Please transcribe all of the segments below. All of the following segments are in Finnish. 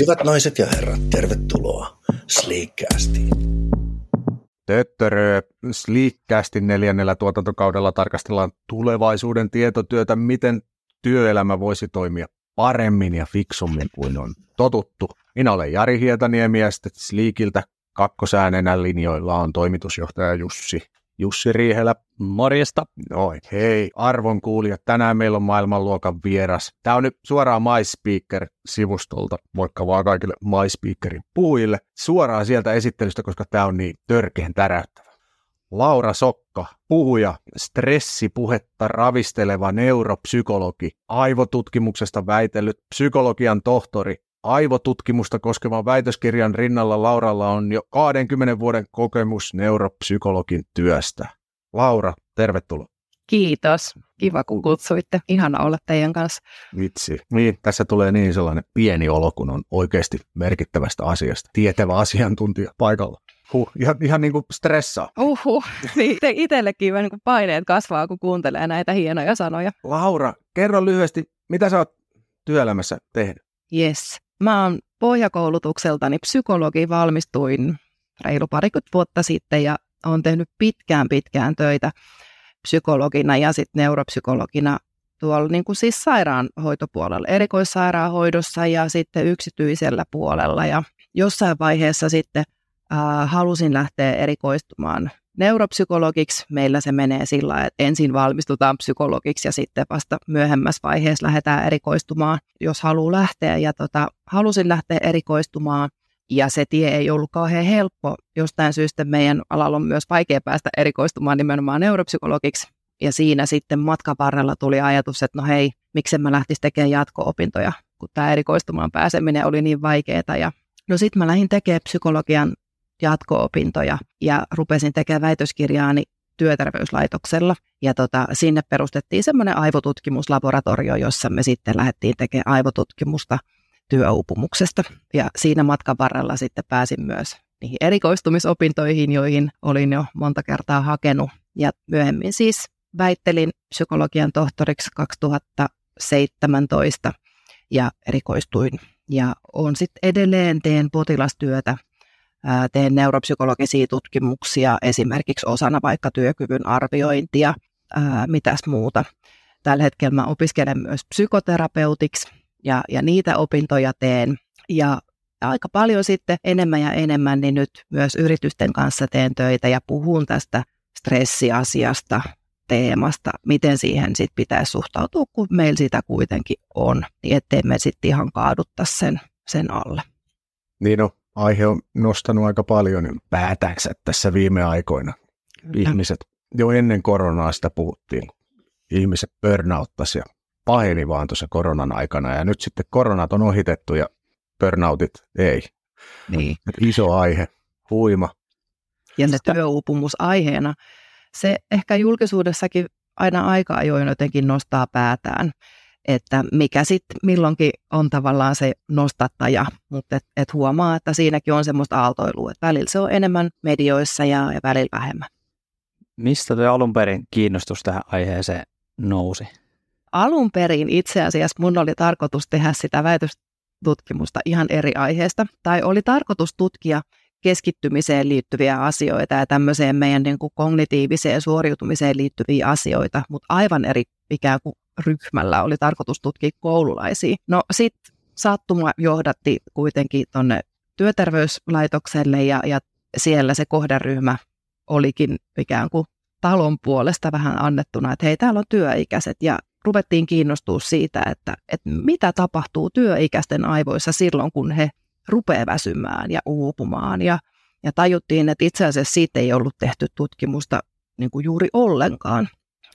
Hyvät naiset ja herrat, tervetuloa Sleekcastiin. Töttörö, Sleekcastin neljännellä tuotantokaudella tarkastellaan tulevaisuuden tietotyötä, miten työelämä voisi toimia paremmin ja fiksummin kuin on totuttu. Minä olen Jari Hietaniemi ja sitten Sleekiltä kakkosäänenä linjoilla on toimitusjohtaja Jussi Jussi Riihelä. Morjesta. Oi, hei, arvon kuulijat, tänään meillä on maailmanluokan vieras. Tämä on nyt suoraan MySpeaker-sivustolta, moikka vaan kaikille MySpeakerin puhujille. Suoraan sieltä esittelystä, koska tämä on niin törkeen täräyttävä. Laura Sokka, puhuja, stressipuhetta ravisteleva neuropsykologi, aivotutkimuksesta väitellyt psykologian tohtori, aivotutkimusta koskevan väitöskirjan rinnalla Lauralla on jo 20 vuoden kokemus neuropsykologin työstä. Laura, tervetuloa. Kiitos. Kiva, kun kutsuitte. Ihana olla teidän kanssa. Vitsi. Niin, tässä tulee niin sellainen pieni olo, kun on oikeasti merkittävästä asiasta. Tietävä asiantuntija paikalla. Huh, ihan, ihan niin kuin stressaa. Uhu, niin itsellekin niin kuin paineet kasvaa, kun kuuntelee näitä hienoja sanoja. Laura, kerro lyhyesti, mitä sä oot työelämässä tehnyt? Yes. Mä oon pohjakoulutukseltani psykologi, valmistuin reilu parikymmentä vuotta sitten ja olen tehnyt pitkään pitkään töitä psykologina ja sitten neuropsykologina tuolla niin kuin siis sairaanhoitopuolella, erikoissairaanhoidossa ja sitten yksityisellä puolella. Ja jossain vaiheessa sitten äh, halusin lähteä erikoistumaan neuropsykologiksi. Meillä se menee sillä että ensin valmistutaan psykologiksi ja sitten vasta myöhemmässä vaiheessa lähdetään erikoistumaan, jos haluaa lähteä. Ja tota, halusin lähteä erikoistumaan ja se tie ei ollut kauhean helppo. Jostain syystä meidän alalla on myös vaikea päästä erikoistumaan nimenomaan neuropsykologiksi. Ja siinä sitten matkan varrella tuli ajatus, että no hei, miksi mä lähtisi tekemään jatko-opintoja, kun tämä erikoistumaan pääseminen oli niin vaikeaa. Ja no sitten mä lähdin tekemään psykologian jatko-opintoja ja rupesin tekemään väitöskirjaani työterveyslaitoksella. Ja tota, sinne perustettiin semmoinen aivotutkimuslaboratorio, jossa me sitten lähdettiin tekemään aivotutkimusta työuupumuksesta. Ja siinä matkan varrella sitten pääsin myös niihin erikoistumisopintoihin, joihin olin jo monta kertaa hakenut. Ja myöhemmin siis väittelin psykologian tohtoriksi 2017 ja erikoistuin. Ja on sitten edelleen teen potilastyötä teen neuropsykologisia tutkimuksia esimerkiksi osana vaikka työkyvyn arviointia, mitäs muuta. Tällä hetkellä mä opiskelen myös psykoterapeutiksi ja, ja niitä opintoja teen. Ja aika paljon sitten enemmän ja enemmän, niin nyt myös yritysten kanssa teen töitä ja puhun tästä stressiasiasta, teemasta, miten siihen sitten pitäisi suhtautua, kun meillä sitä kuitenkin on, niin ettei me sitten ihan kaadutta sen, sen alle. Niin no, aihe on nostanut aika paljon päätänsä tässä viime aikoina. Kyllä. Ihmiset, jo ennen koronaa sitä puhuttiin, ihmiset burnouttasi ja paheni vaan tuossa koronan aikana ja nyt sitten koronat on ohitettu ja burnoutit ei. Niin. Iso aihe, huima. Ja se työuupumus aiheena, se ehkä julkisuudessakin aina aika ajoin jotenkin nostaa päätään että mikä sitten milloinkin on tavallaan se nostattaja, mutta et, et huomaa, että siinäkin on semmoista aaltoilua, että välillä se on enemmän medioissa ja, ja välillä vähemmän. Mistä tuo alun perin kiinnostus tähän aiheeseen nousi? Alun perin itse asiassa mun oli tarkoitus tehdä sitä väitöstutkimusta ihan eri aiheesta, tai oli tarkoitus tutkia keskittymiseen liittyviä asioita ja tämmöiseen meidän niin kuin kognitiiviseen suoriutumiseen liittyviä asioita, mutta aivan eri ikään kuin ryhmällä oli tarkoitus tutkia koululaisia. No sitten sattuma johdatti kuitenkin tuonne työterveyslaitokselle ja, ja siellä se kohderyhmä olikin ikään kuin talon puolesta vähän annettuna, että hei, täällä on työikäiset ja ruvettiin kiinnostua siitä, että, että mitä tapahtuu työikäisten aivoissa silloin, kun he rupeaa väsymään ja uupumaan. Ja, ja tajuttiin, että itse asiassa siitä ei ollut tehty tutkimusta niin kuin juuri ollenkaan.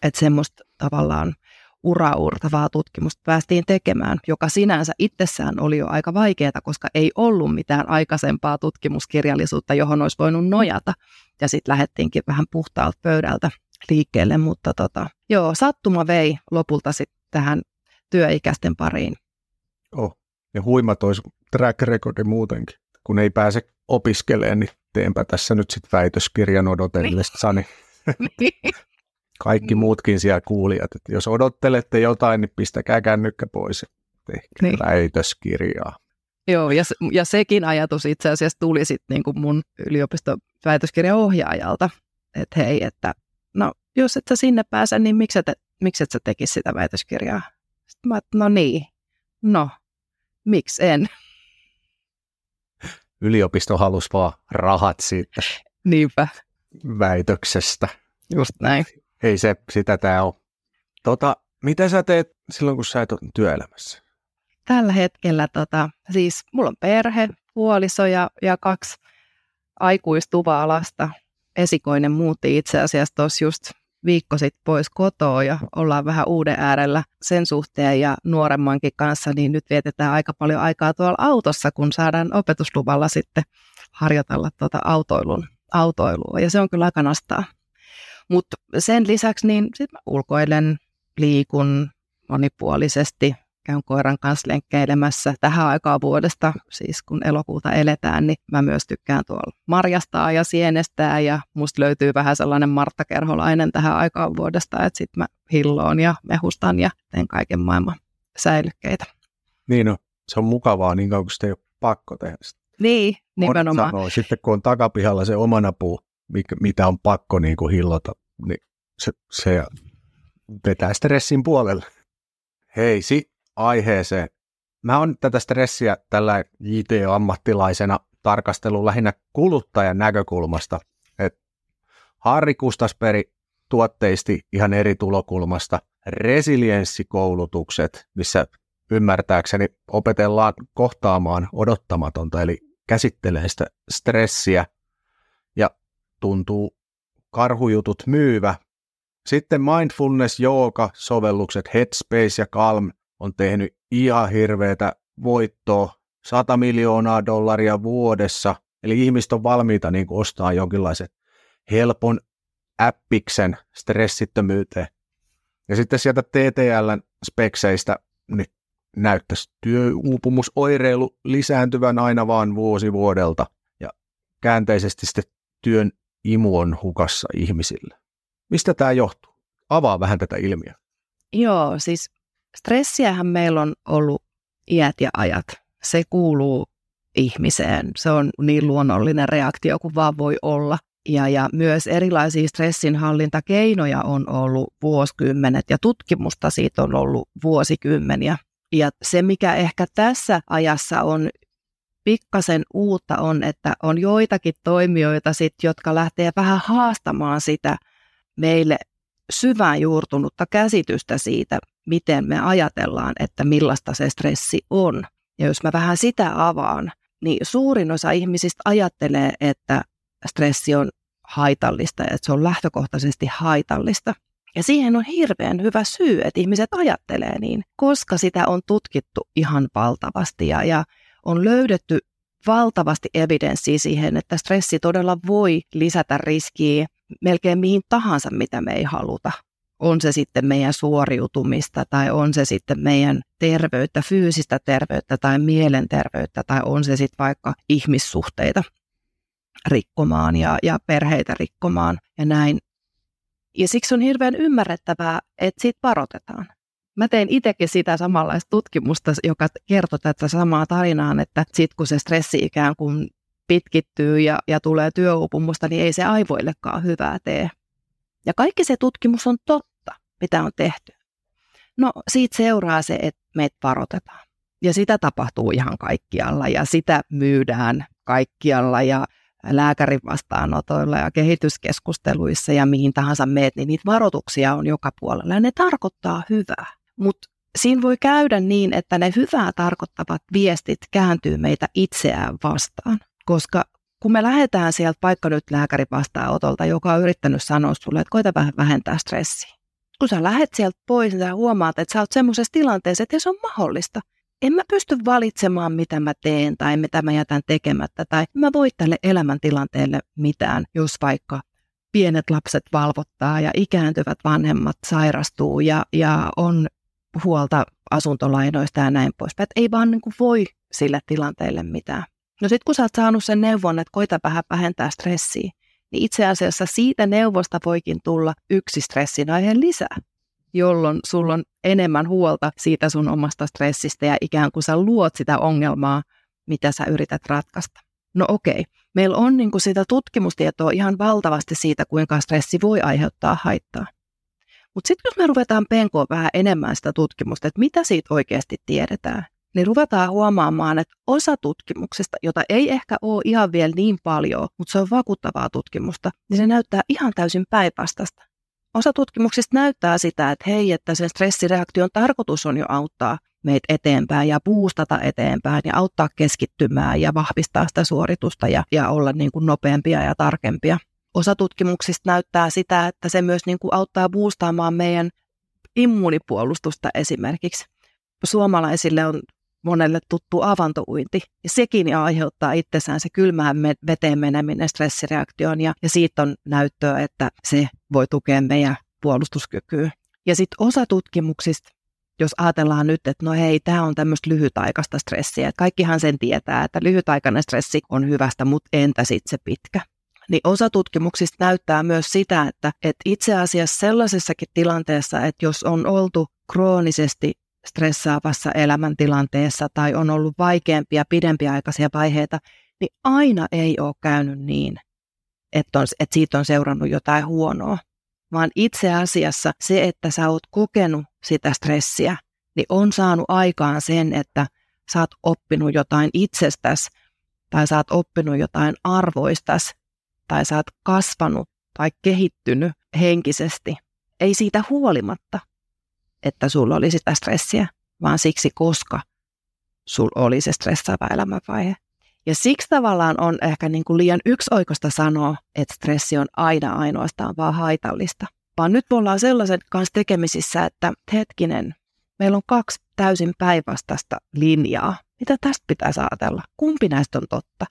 Että semmoista tavallaan uraurtavaa tutkimusta päästiin tekemään, joka sinänsä itsessään oli jo aika vaikeaa, koska ei ollut mitään aikaisempaa tutkimuskirjallisuutta, johon olisi voinut nojata. Ja sitten lähdettiinkin vähän puhtaalta pöydältä liikkeelle, mutta tota, joo, sattuma vei lopulta sitten tähän työikäisten pariin. Oh, ja huimat olisi track recordi muutenkin. Kun ei pääse opiskelemaan, niin teenpä tässä nyt sitten väitöskirjan odotellessani. Niin. Kaikki muutkin siellä kuulijat, että jos odottelette jotain, niin pistäkää kännykkä pois. Tehkää niin. väitöskirjaa. Joo, ja, ja sekin ajatus itse asiassa tuli sitten niin kuin mun yliopiston väitöskirjan ohjaajalta, että hei, että no jos et sä sinne pääse, niin miksi et, miksi et sä tekisi sitä väitöskirjaa? Sitten mä, no niin, no, miksi en? Yliopisto halusi vaan rahat siitä Niinpä, väitöksestä. just näin. Ei se, sitä tää on. Tota, mitä sä teet silloin, kun sä et ole työelämässä? Tällä hetkellä tota, siis mulla on perhe, puoliso ja, ja kaksi aikuistuvaa lasta. Esikoinen muutti itse asiassa tuossa just viikko sitten pois kotoa ja ollaan vähän uuden äärellä sen suhteen ja nuoremmankin kanssa, niin nyt vietetään aika paljon aikaa tuolla autossa, kun saadaan opetusluvalla sitten harjoitella tuota autoilun, autoilua ja se on kyllä aika nastaa. Mutta sen lisäksi niin sit mä ulkoilen, liikun monipuolisesti, käyn koiran kanssa lenkkeilemässä tähän aikaan vuodesta, siis kun elokuuta eletään, niin mä myös tykkään tuolla marjastaa ja sienestää ja musta löytyy vähän sellainen Martta Kerholainen tähän aikaan vuodesta, että sit mä hilloon ja mehustan ja teen kaiken maailman säilykkeitä. Niin no, se on mukavaa niin kauan, kun sitä ei ole pakko tehdä sitä. Niin, nimenomaan. Sanoo. Sitten kun on takapihalla se omanapuu, mikä- mitä on pakko niin kuin hillota, niin se, se vetää stressin puolelle. Hei, si aiheeseen. Mä oon tätä stressiä tällä JT-ammattilaisena tarkastellut lähinnä kuluttajan näkökulmasta. Et Harri Kustasperi tuotteisti ihan eri tulokulmasta resilienssikoulutukset, missä ymmärtääkseni opetellaan kohtaamaan odottamatonta, eli käsittelee sitä stressiä ja tuntuu karhujutut myyvä. Sitten mindfulness jooga sovellukset Headspace ja Calm on tehnyt ihan hirveätä voittoa, 100 miljoonaa dollaria vuodessa, eli ihmiset on valmiita niin kuin ostaa jonkinlaisen helpon appiksen stressittömyyteen. Ja sitten sieltä TTLn spekseistä niin näyttäisi työuupumusoireilu lisääntyvän aina vaan vuosi vuodelta ja käänteisesti sitten työn imu on hukassa ihmisille. Mistä tämä johtuu? Avaa vähän tätä ilmiöä. Joo, siis stressiähän meillä on ollut iät ja ajat. Se kuuluu ihmiseen. Se on niin luonnollinen reaktio kuin vaan voi olla. Ja, ja myös erilaisia stressinhallintakeinoja on ollut vuosikymmenet ja tutkimusta siitä on ollut vuosikymmeniä. Ja se, mikä ehkä tässä ajassa on pikkasen uutta on, että on joitakin toimijoita, sit, jotka lähtee vähän haastamaan sitä meille syvään juurtunutta käsitystä siitä, miten me ajatellaan, että millaista se stressi on. Ja jos mä vähän sitä avaan, niin suurin osa ihmisistä ajattelee, että stressi on haitallista ja että se on lähtökohtaisesti haitallista. Ja siihen on hirveän hyvä syy, että ihmiset ajattelee niin, koska sitä on tutkittu ihan valtavasti ja, ja on löydetty valtavasti evidenssiä siihen, että stressi todella voi lisätä riskiä melkein mihin tahansa, mitä me ei haluta. On se sitten meidän suoriutumista tai on se sitten meidän terveyttä, fyysistä terveyttä tai mielenterveyttä tai on se sitten vaikka ihmissuhteita rikkomaan ja, ja perheitä rikkomaan ja näin. Ja siksi on hirveän ymmärrettävää, että siitä varoitetaan. Mä tein itsekin sitä samanlaista tutkimusta, joka kertoi tätä samaa tarinaa, että sitten kun se stressi ikään kuin pitkittyy ja, ja tulee työuupumusta, niin ei se aivoillekaan hyvää tee. Ja kaikki se tutkimus on totta, mitä on tehty. No siitä seuraa se, että meitä varoitetaan. Ja sitä tapahtuu ihan kaikkialla ja sitä myydään kaikkialla ja lääkärin vastaanotoilla ja kehityskeskusteluissa ja mihin tahansa meet, niin niitä varoituksia on joka puolella ja ne tarkoittaa hyvää. Mutta siinä voi käydä niin, että ne hyvää tarkoittavat viestit kääntyy meitä itseään vastaan, koska kun me lähdetään sieltä paikka nyt lääkärin vastaanotolta, joka on yrittänyt sanoa sulle, että koita vähän vähentää stressiä. Kun sä lähet sieltä pois, niin sä huomaat, että sä oot semmoisessa tilanteessa, että se on mahdollista. En mä pysty valitsemaan, mitä mä teen tai mitä mä jätän tekemättä tai mä voi tälle elämäntilanteelle mitään, jos vaikka pienet lapset valvottaa ja ikääntyvät vanhemmat sairastuu ja, ja on huolta asuntolainoista ja näin poispäin. Että ei vaan niin kuin voi sille tilanteelle mitään. No sitten kun sä oot saanut sen neuvon, että koita vähän vähentää stressiä, niin itse asiassa siitä neuvosta voikin tulla yksi stressin aihe lisää, jolloin sulla on enemmän huolta siitä sun omasta stressistä ja ikään kuin sä luot sitä ongelmaa mitä sä yrität ratkaista. No okei, meillä on niin kuin sitä tutkimustietoa ihan valtavasti siitä, kuinka stressi voi aiheuttaa haittaa. Mutta sitten jos me ruvetaan penkoon vähän enemmän sitä tutkimusta, että mitä siitä oikeasti tiedetään, niin ruvetaan huomaamaan, että osa tutkimuksesta, jota ei ehkä ole ihan vielä niin paljon, mutta se on vakuuttavaa tutkimusta, niin se näyttää ihan täysin päinvastaista. Osa tutkimuksista näyttää sitä, että hei, että sen stressireaktion tarkoitus on jo auttaa meitä eteenpäin ja puustata eteenpäin ja auttaa keskittymään ja vahvistaa sitä suoritusta ja, ja olla niin kuin nopeampia ja tarkempia. Osa tutkimuksista näyttää sitä, että se myös niin kuin auttaa boostaamaan meidän immunipuolustusta esimerkiksi. Suomalaisille on monelle tuttu avantouinti. Ja sekin aiheuttaa itsessään se kylmään veteen meneminen stressireaktioon ja, ja siitä on näyttöä, että se voi tukea meidän puolustuskykyä. Ja sitten osa tutkimuksista, jos ajatellaan nyt, että no hei, tämä on tämmöistä lyhytaikaista stressiä. Kaikkihan sen tietää, että lyhytaikainen stressi on hyvästä, mutta entä sitten se pitkä? Niin osa tutkimuksista näyttää myös sitä, että, että itse asiassa sellaisessakin tilanteessa, että jos on oltu kroonisesti stressaavassa elämäntilanteessa tai on ollut vaikeampia, pidempiaikaisia vaiheita, niin aina ei ole käynyt niin, että, on, että siitä on seurannut jotain huonoa. Vaan itse asiassa se, että sä oot kokenut sitä stressiä, niin on saanut aikaan sen, että sä oot oppinut jotain itsestäsi, tai sä oot oppinut jotain arvoistas, tai sä oot kasvanut tai kehittynyt henkisesti. Ei siitä huolimatta, että sulla oli sitä stressiä, vaan siksi, koska sulla oli se stressaava elämänvaihe. Ja siksi tavallaan on ehkä niin kuin liian yksioikoista sanoa, että stressi on aina ainoastaan vaan haitallista. Vaan nyt me ollaan sellaisen kanssa tekemisissä, että hetkinen, meillä on kaksi täysin päinvastaista linjaa. Mitä tästä pitäisi ajatella? Kumpi näistä on totta?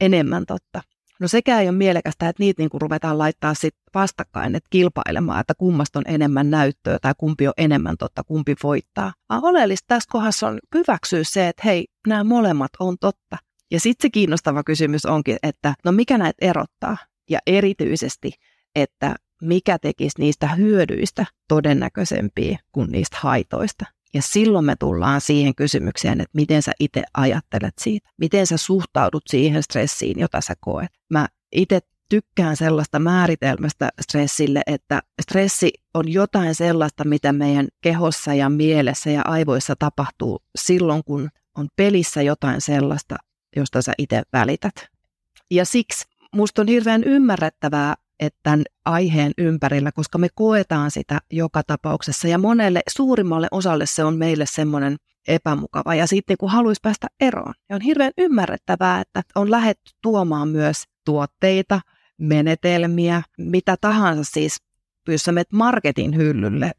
Enemmän totta. No sekä ei ole mielekästä, että niitä kuin ruvetaan laittaa sit vastakkain, että kilpailemaan, että kummasta on enemmän näyttöä tai kumpi on enemmän totta, kumpi voittaa. Vaan oleellista tässä kohdassa on hyväksyä se, että hei, nämä molemmat on totta. Ja sitten se kiinnostava kysymys onkin, että no mikä näitä erottaa? Ja erityisesti, että mikä tekisi niistä hyödyistä todennäköisempiä kuin niistä haitoista. Ja silloin me tullaan siihen kysymykseen, että miten sä itse ajattelet siitä. Miten sä suhtaudut siihen stressiin, jota sä koet. Mä itse tykkään sellaista määritelmästä stressille, että stressi on jotain sellaista, mitä meidän kehossa ja mielessä ja aivoissa tapahtuu silloin, kun on pelissä jotain sellaista, josta sä itse välität. Ja siksi musta on hirveän ymmärrettävää, että tämän aiheen ympärillä, koska me koetaan sitä joka tapauksessa ja monelle suurimmalle osalle se on meille semmoinen epämukava ja sitten kun haluaisi päästä eroon. Ja on hirveän ymmärrettävää, että on lähetty tuomaan myös tuotteita, menetelmiä, mitä tahansa siis jos sä menet marketin hyllylle,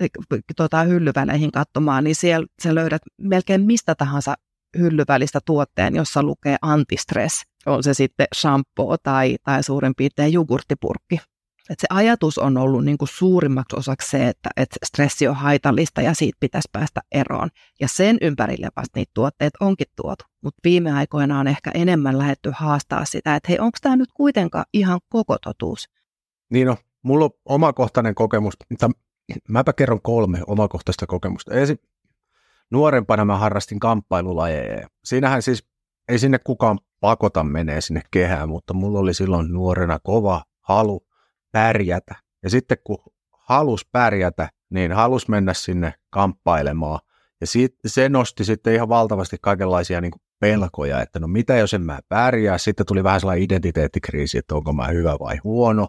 tuota, hyllyväleihin katsomaan, niin siellä sä löydät melkein mistä tahansa hyllyvälistä tuotteen, jossa lukee antistress. On se sitten shampoo tai, tai suurin piirtein jogurttipurkki. Et se ajatus on ollut niin kuin suurimmaksi osaksi se, että, että stressi on haitallista ja siitä pitäisi päästä eroon. Ja sen ympärille vasta niitä tuotteet onkin tuotu. Mutta viime aikoina on ehkä enemmän lähetty haastaa sitä, että hei, onko tämä nyt kuitenkaan ihan koko totuus? Niin no, mulla on omakohtainen kokemus. Mäpä kerron kolme omakohtaista kokemusta. Ensin nuorempana mä harrastin kamppailulajeja. Siinähän siis ei sinne kukaan pakota menee sinne kehään, mutta mulla oli silloin nuorena kova halu pärjätä. Ja sitten kun halus pärjätä, niin halus mennä sinne kamppailemaan. Ja sit, se nosti sitten ihan valtavasti kaikenlaisia niin pelkoja, että no mitä jos en mä pärjää. Sitten tuli vähän sellainen identiteettikriisi, että onko mä hyvä vai huono.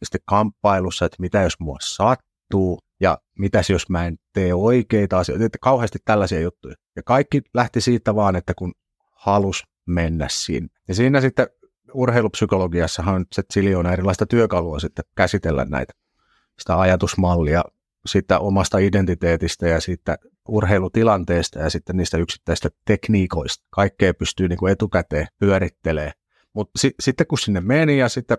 Ja sitten kamppailussa, että mitä jos mua sattuu ja mitäs jos mä en tee oikeita asioita. Että kauheasti tällaisia juttuja. Ja kaikki lähti siitä vaan, että kun halus mennä sinne. Ja siinä sitten urheilupsykologiassahan on se ziljoona erilaista työkalua sitten käsitellä näitä, sitä ajatusmallia sitä omasta identiteetistä ja siitä urheilutilanteesta ja sitten niistä yksittäistä tekniikoista. Kaikkea pystyy niin kuin etukäteen pyörittelee. Mutta si- sitten kun sinne meni ja sitten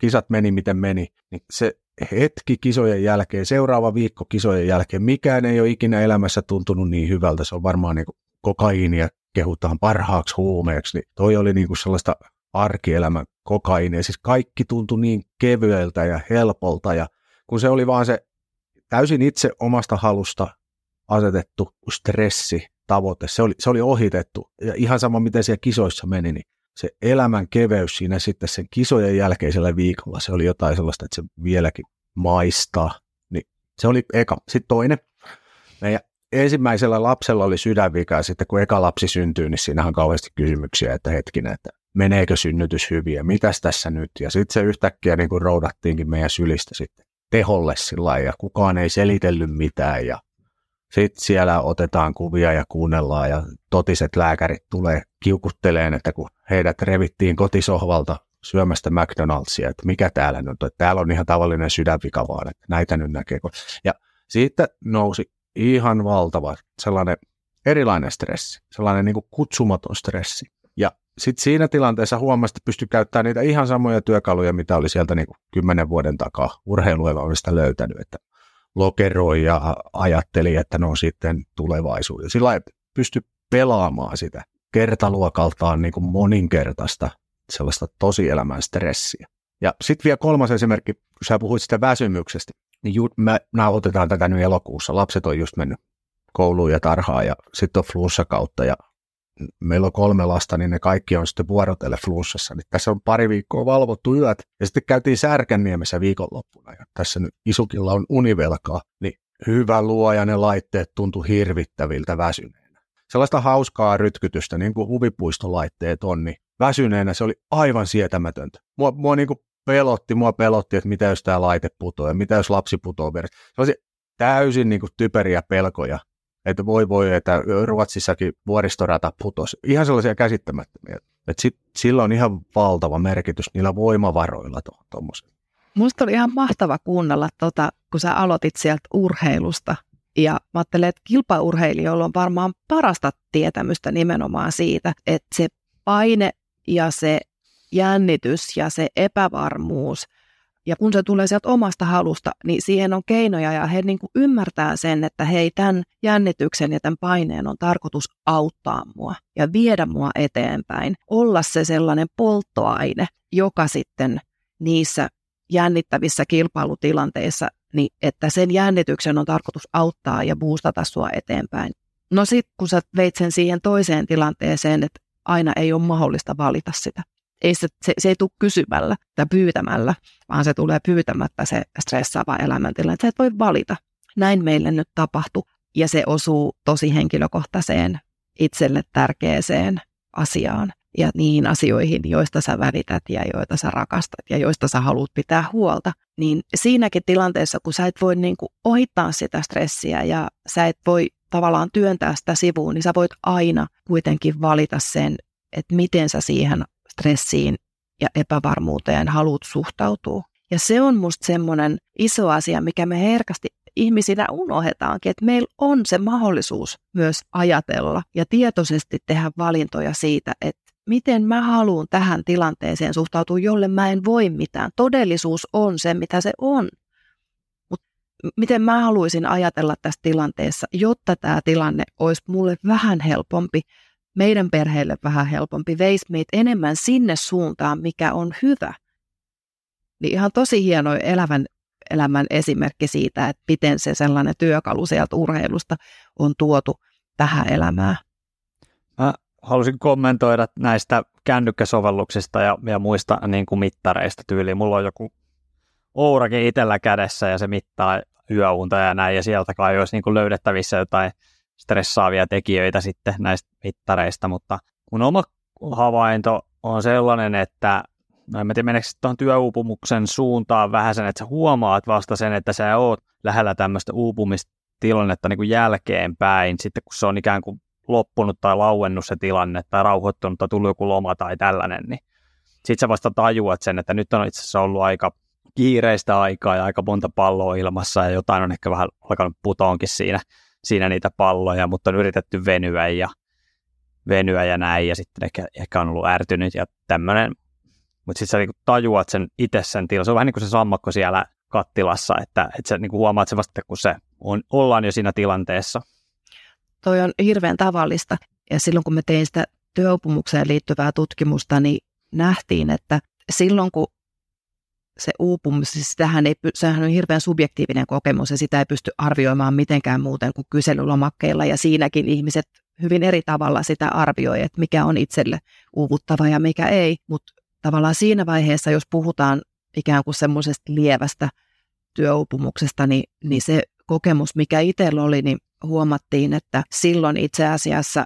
kisat meni miten meni, niin se hetki kisojen jälkeen, seuraava viikko kisojen jälkeen, mikään ei ole ikinä elämässä tuntunut niin hyvältä. Se on varmaan niin kokaiinia kehutaan parhaaksi huumeeksi, niin toi oli niin kuin sellaista arkielämän kokaiinia. Siis kaikki tuntui niin kevyeltä ja helpolta ja kun se oli vaan se täysin itse omasta halusta asetettu stressi, tavoite. Se oli, se oli ohitettu. Ja ihan sama, miten siellä kisoissa meni, niin se elämän keveys siinä sitten sen kisojen jälkeisellä viikolla, se oli jotain sellaista, että se vieläkin maistaa. Niin se oli eka. Sitten toinen. Meidän ensimmäisellä lapsella oli sydänvika ja sitten kun eka lapsi syntyy, niin siinähän on kauheasti kysymyksiä, että hetkinen, että meneekö synnytys hyvin ja mitäs tässä nyt. Ja sitten se yhtäkkiä niin kuin roudattiinkin meidän sylistä sitten teholle sillä ja kukaan ei selitellyt mitään ja sitten siellä otetaan kuvia ja kuunnellaan ja totiset lääkärit tulee kiukutteleen, että kun heidät revittiin kotisohvalta syömästä McDonald'sia, että mikä täällä nyt on, täällä on ihan tavallinen sydänvika vaan, että näitä nyt näkee. Ja siitä nousi ihan valtava sellainen erilainen stressi, sellainen niin kuin kutsumaton stressi. Ja sitten siinä tilanteessa huomasi, että pystyi käyttämään niitä ihan samoja työkaluja, mitä oli sieltä niin kymmenen vuoden takaa urheiluelämästä löytänyt, että lokeroi ja ajatteli, että on sitten tulevaisuus. Sillä pysty pelaamaan sitä kertaluokaltaan niin kuin moninkertaista sellaista tosielämän stressiä. Ja sitten vielä kolmas esimerkki, kun sä puhuit sitä väsymyksestä, niin ju, me nauhoitetaan tätä nyt elokuussa. Lapset on just mennyt kouluun ja tarhaan ja sitten on flussakautta ja meillä on kolme lasta, niin ne kaikki on sitten vuorotelle flussassa. Niin tässä on pari viikkoa valvottu yöt ja sitten käytiin Särkänniemessä viikonloppuna ja tässä nyt Isukilla on univelkaa, niin hyvä luoja ne laitteet tuntui hirvittäviltä väsyneenä. Sellaista hauskaa rytkytystä, niin kuin huvipuistolaitteet on, niin väsyneenä se oli aivan sietämätöntä. Mua, mua niin kuin pelotti, mua pelotti, että mitä jos tämä laite putoaa mitä jos lapsi putoaa veressä. Sellaisia täysin niin kuin typeriä pelkoja, että voi voi, että Ruotsissakin vuoristorata putosi. Ihan sellaisia käsittämättömiä. Että sit, sillä on ihan valtava merkitys niillä voimavaroilla tuommoisella. Musta oli ihan mahtava kuunnella, tota, kun sä aloitit sieltä urheilusta. Ja mä ajattelen, että kilpaurheilijoilla on varmaan parasta tietämystä nimenomaan siitä, että se paine ja se jännitys ja se epävarmuus, ja kun se tulee sieltä omasta halusta, niin siihen on keinoja ja he niin kuin ymmärtää sen, että hei, tämän jännityksen ja tämän paineen on tarkoitus auttaa mua ja viedä mua eteenpäin. Olla se sellainen polttoaine, joka sitten niissä jännittävissä kilpailutilanteissa, niin että sen jännityksen on tarkoitus auttaa ja boostata sua eteenpäin. No sitten kun sä veit sen siihen toiseen tilanteeseen, että aina ei ole mahdollista valita sitä. Ei se, se, se ei tule kysymällä tai pyytämällä, vaan se tulee pyytämättä se stressaava elämäntilanne. Sä et voi valita. Näin meille nyt tapahtui ja se osuu tosi henkilökohtaiseen, itselle tärkeäseen asiaan ja niihin asioihin, joista sä välität ja joita sä rakastat ja joista sä haluat pitää huolta, niin siinäkin tilanteessa, kun sä et voi niin kuin ohittaa sitä stressiä ja sä et voi tavallaan työntää sitä sivuun, niin sä voit aina kuitenkin valita sen, että miten sä siihen stressiin ja epävarmuuteen haluat suhtautua. Ja se on musta semmoinen iso asia, mikä me herkästi ihmisinä unohdetaankin, että meillä on se mahdollisuus myös ajatella ja tietoisesti tehdä valintoja siitä, että miten mä haluan tähän tilanteeseen suhtautua, jolle mä en voi mitään. Todellisuus on se, mitä se on. Mutta miten mä haluaisin ajatella tässä tilanteessa, jotta tämä tilanne olisi mulle vähän helpompi, meidän perheelle vähän helpompi, veisi meitä enemmän sinne suuntaan, mikä on hyvä. Niin ihan tosi hieno elävän elämän esimerkki siitä, että miten se sellainen työkalu sieltä urheilusta on tuotu tähän elämään. Mä halusin kommentoida näistä kännykkäsovelluksista ja, ja muista niin kuin mittareista tyyliin. Mulla on joku Ourakin itsellä kädessä ja se mittaa yöunta ja näin, ja sieltä kai olisi niin kuin löydettävissä jotain stressaavia tekijöitä sitten näistä mittareista, mutta mun oma havainto on sellainen, että no en mä tiedä, meneekö tuohon työuupumuksen suuntaan vähän sen, että sä huomaat vasta sen, että sä oot lähellä tämmöistä uupumistilannetta niin kuin jälkeenpäin, sitten kun se on ikään kuin loppunut tai lauennut se tilanne tai rauhoittunut tai tullut joku loma tai tällainen, niin sitten sä vasta tajuat sen, että nyt on itse asiassa ollut aika kiireistä aikaa ja aika monta palloa ilmassa ja jotain on ehkä vähän alkanut putoonkin siinä siinä niitä palloja, mutta on yritetty venyä ja, venyä ja näin, ja sitten ehkä, ehkä on ollut ärtynyt ja tämmöinen. Mutta sitten sä niinku tajuat sen itse sen tilan. Se on vähän niin kuin se sammakko siellä kattilassa, että, että sä niinku huomaat se vasta, kun se on, ollaan jo siinä tilanteessa. Toi on hirveän tavallista. Ja silloin kun me tein sitä työopumukseen liittyvää tutkimusta, niin nähtiin, että silloin kun se uupumus, siis sitähän ei, sehän on hirveän subjektiivinen kokemus ja sitä ei pysty arvioimaan mitenkään muuten kuin kyselylomakkeilla. Ja siinäkin ihmiset hyvin eri tavalla sitä arvioi, että mikä on itselle uuvuttava ja mikä ei, mutta tavallaan siinä vaiheessa, jos puhutaan ikään kuin semmoisesta lievästä työuupumuksesta, niin, niin se kokemus, mikä itsellä oli, niin huomattiin, että silloin itse asiassa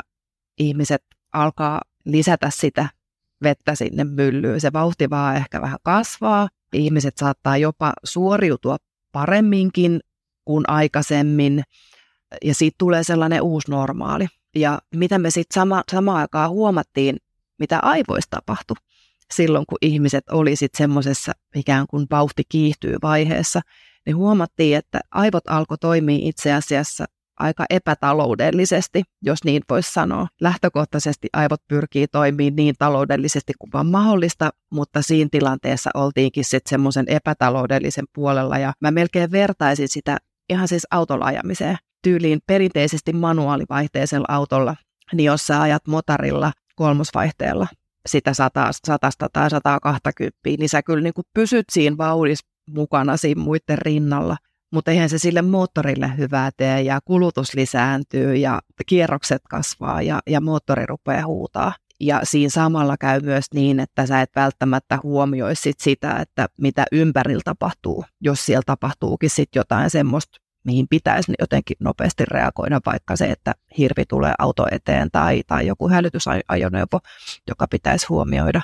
ihmiset alkaa lisätä sitä vettä sinne myllyyn. Se vauhti vaan ehkä vähän kasvaa. Ihmiset saattaa jopa suoriutua paremminkin kuin aikaisemmin. Ja siitä tulee sellainen uusi normaali. Ja mitä me sitten sama, samaan aikaan huomattiin, mitä aivoista tapahtui silloin, kun ihmiset oli sitten semmoisessa ikään kuin vauhti kiihtyy vaiheessa, niin huomattiin, että aivot alkoi toimia itse asiassa aika epätaloudellisesti, jos niin voisi sanoa. Lähtökohtaisesti aivot pyrkii toimimaan niin taloudellisesti kuin vaan mahdollista, mutta siinä tilanteessa oltiinkin sitten semmoisen epätaloudellisen puolella ja mä melkein vertaisin sitä ihan siis autolla ajamiseen. Tyyliin perinteisesti manuaalivaihteisella autolla, niin jos sä ajat motarilla kolmosvaihteella sitä 100, 100 tai 120, niin sä kyllä niin kuin pysyt siinä vauhdissa mukana siinä muiden rinnalla – mutta eihän se sille moottorille hyvää tee ja kulutus lisääntyy ja kierrokset kasvaa ja, ja moottori rupeaa huutaa. Ja siinä samalla käy myös niin, että sä et välttämättä huomioi sit sitä, että mitä ympärillä tapahtuu, jos siellä tapahtuukin sit jotain semmoista, mihin pitäisi jotenkin nopeasti reagoida, vaikka se, että hirvi tulee auto eteen tai, tai joku hälytysajoneuvo, joka pitäisi huomioida.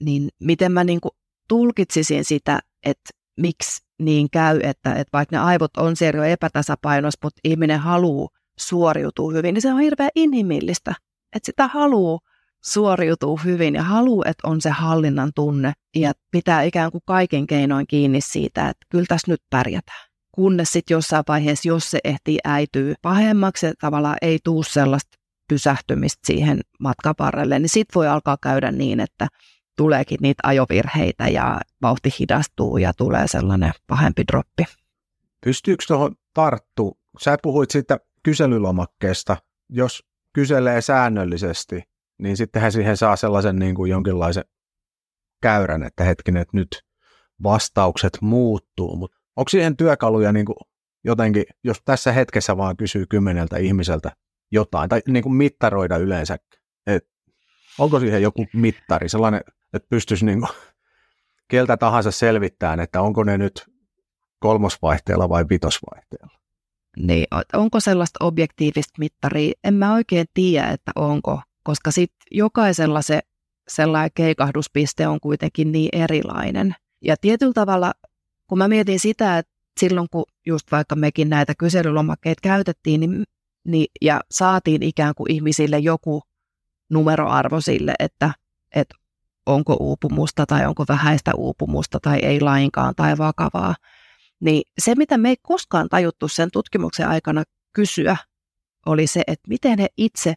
Niin miten mä niin tulkitsisin sitä, että miksi niin käy, että, että vaikka ne aivot on siellä jo epätasapainossa, mutta ihminen haluaa suoriutua hyvin, niin se on hirveän inhimillistä. Että sitä haluaa suoriutua hyvin ja haluaa, että on se hallinnan tunne ja pitää ikään kuin kaiken keinoin kiinni siitä, että kyllä tässä nyt pärjätään. Kunnes sitten jossain vaiheessa, jos se ehtii äityy pahemmaksi ja tavallaan ei tuu sellaista pysähtymistä siihen matkan varrelle, niin sitten voi alkaa käydä niin, että tuleekin niitä ajovirheitä ja vauhti hidastuu ja tulee sellainen pahempi droppi. Pystyykö tuohon tarttu? Sä puhuit siitä kyselylomakkeesta. Jos kyselee säännöllisesti, niin sittenhän siihen saa sellaisen niin kuin jonkinlaisen käyrän, että hetkinen, että nyt vastaukset muuttuu. Mutta onko siihen työkaluja niin kuin jotenkin, jos tässä hetkessä vaan kysyy kymmeneltä ihmiseltä jotain, tai niin kuin mittaroida yleensä, onko siihen joku mittari, sellainen että pystyisi niin kuin, keltä tahansa selvittämään, että onko ne nyt kolmosvaihteella vai vitosvaihteella. Niin, onko sellaista objektiivista mittaria? En mä oikein tiedä, että onko, koska sitten jokaisella se sellainen keikahduspiste on kuitenkin niin erilainen. Ja tietyllä tavalla, kun mä mietin sitä, että silloin kun just vaikka mekin näitä kyselylomakkeita käytettiin, niin, niin, ja saatiin ikään kuin ihmisille joku numeroarvo sille, että, että onko uupumusta tai onko vähäistä uupumusta tai ei lainkaan tai vakavaa, niin se, mitä me ei koskaan tajuttu sen tutkimuksen aikana kysyä, oli se, että miten he itse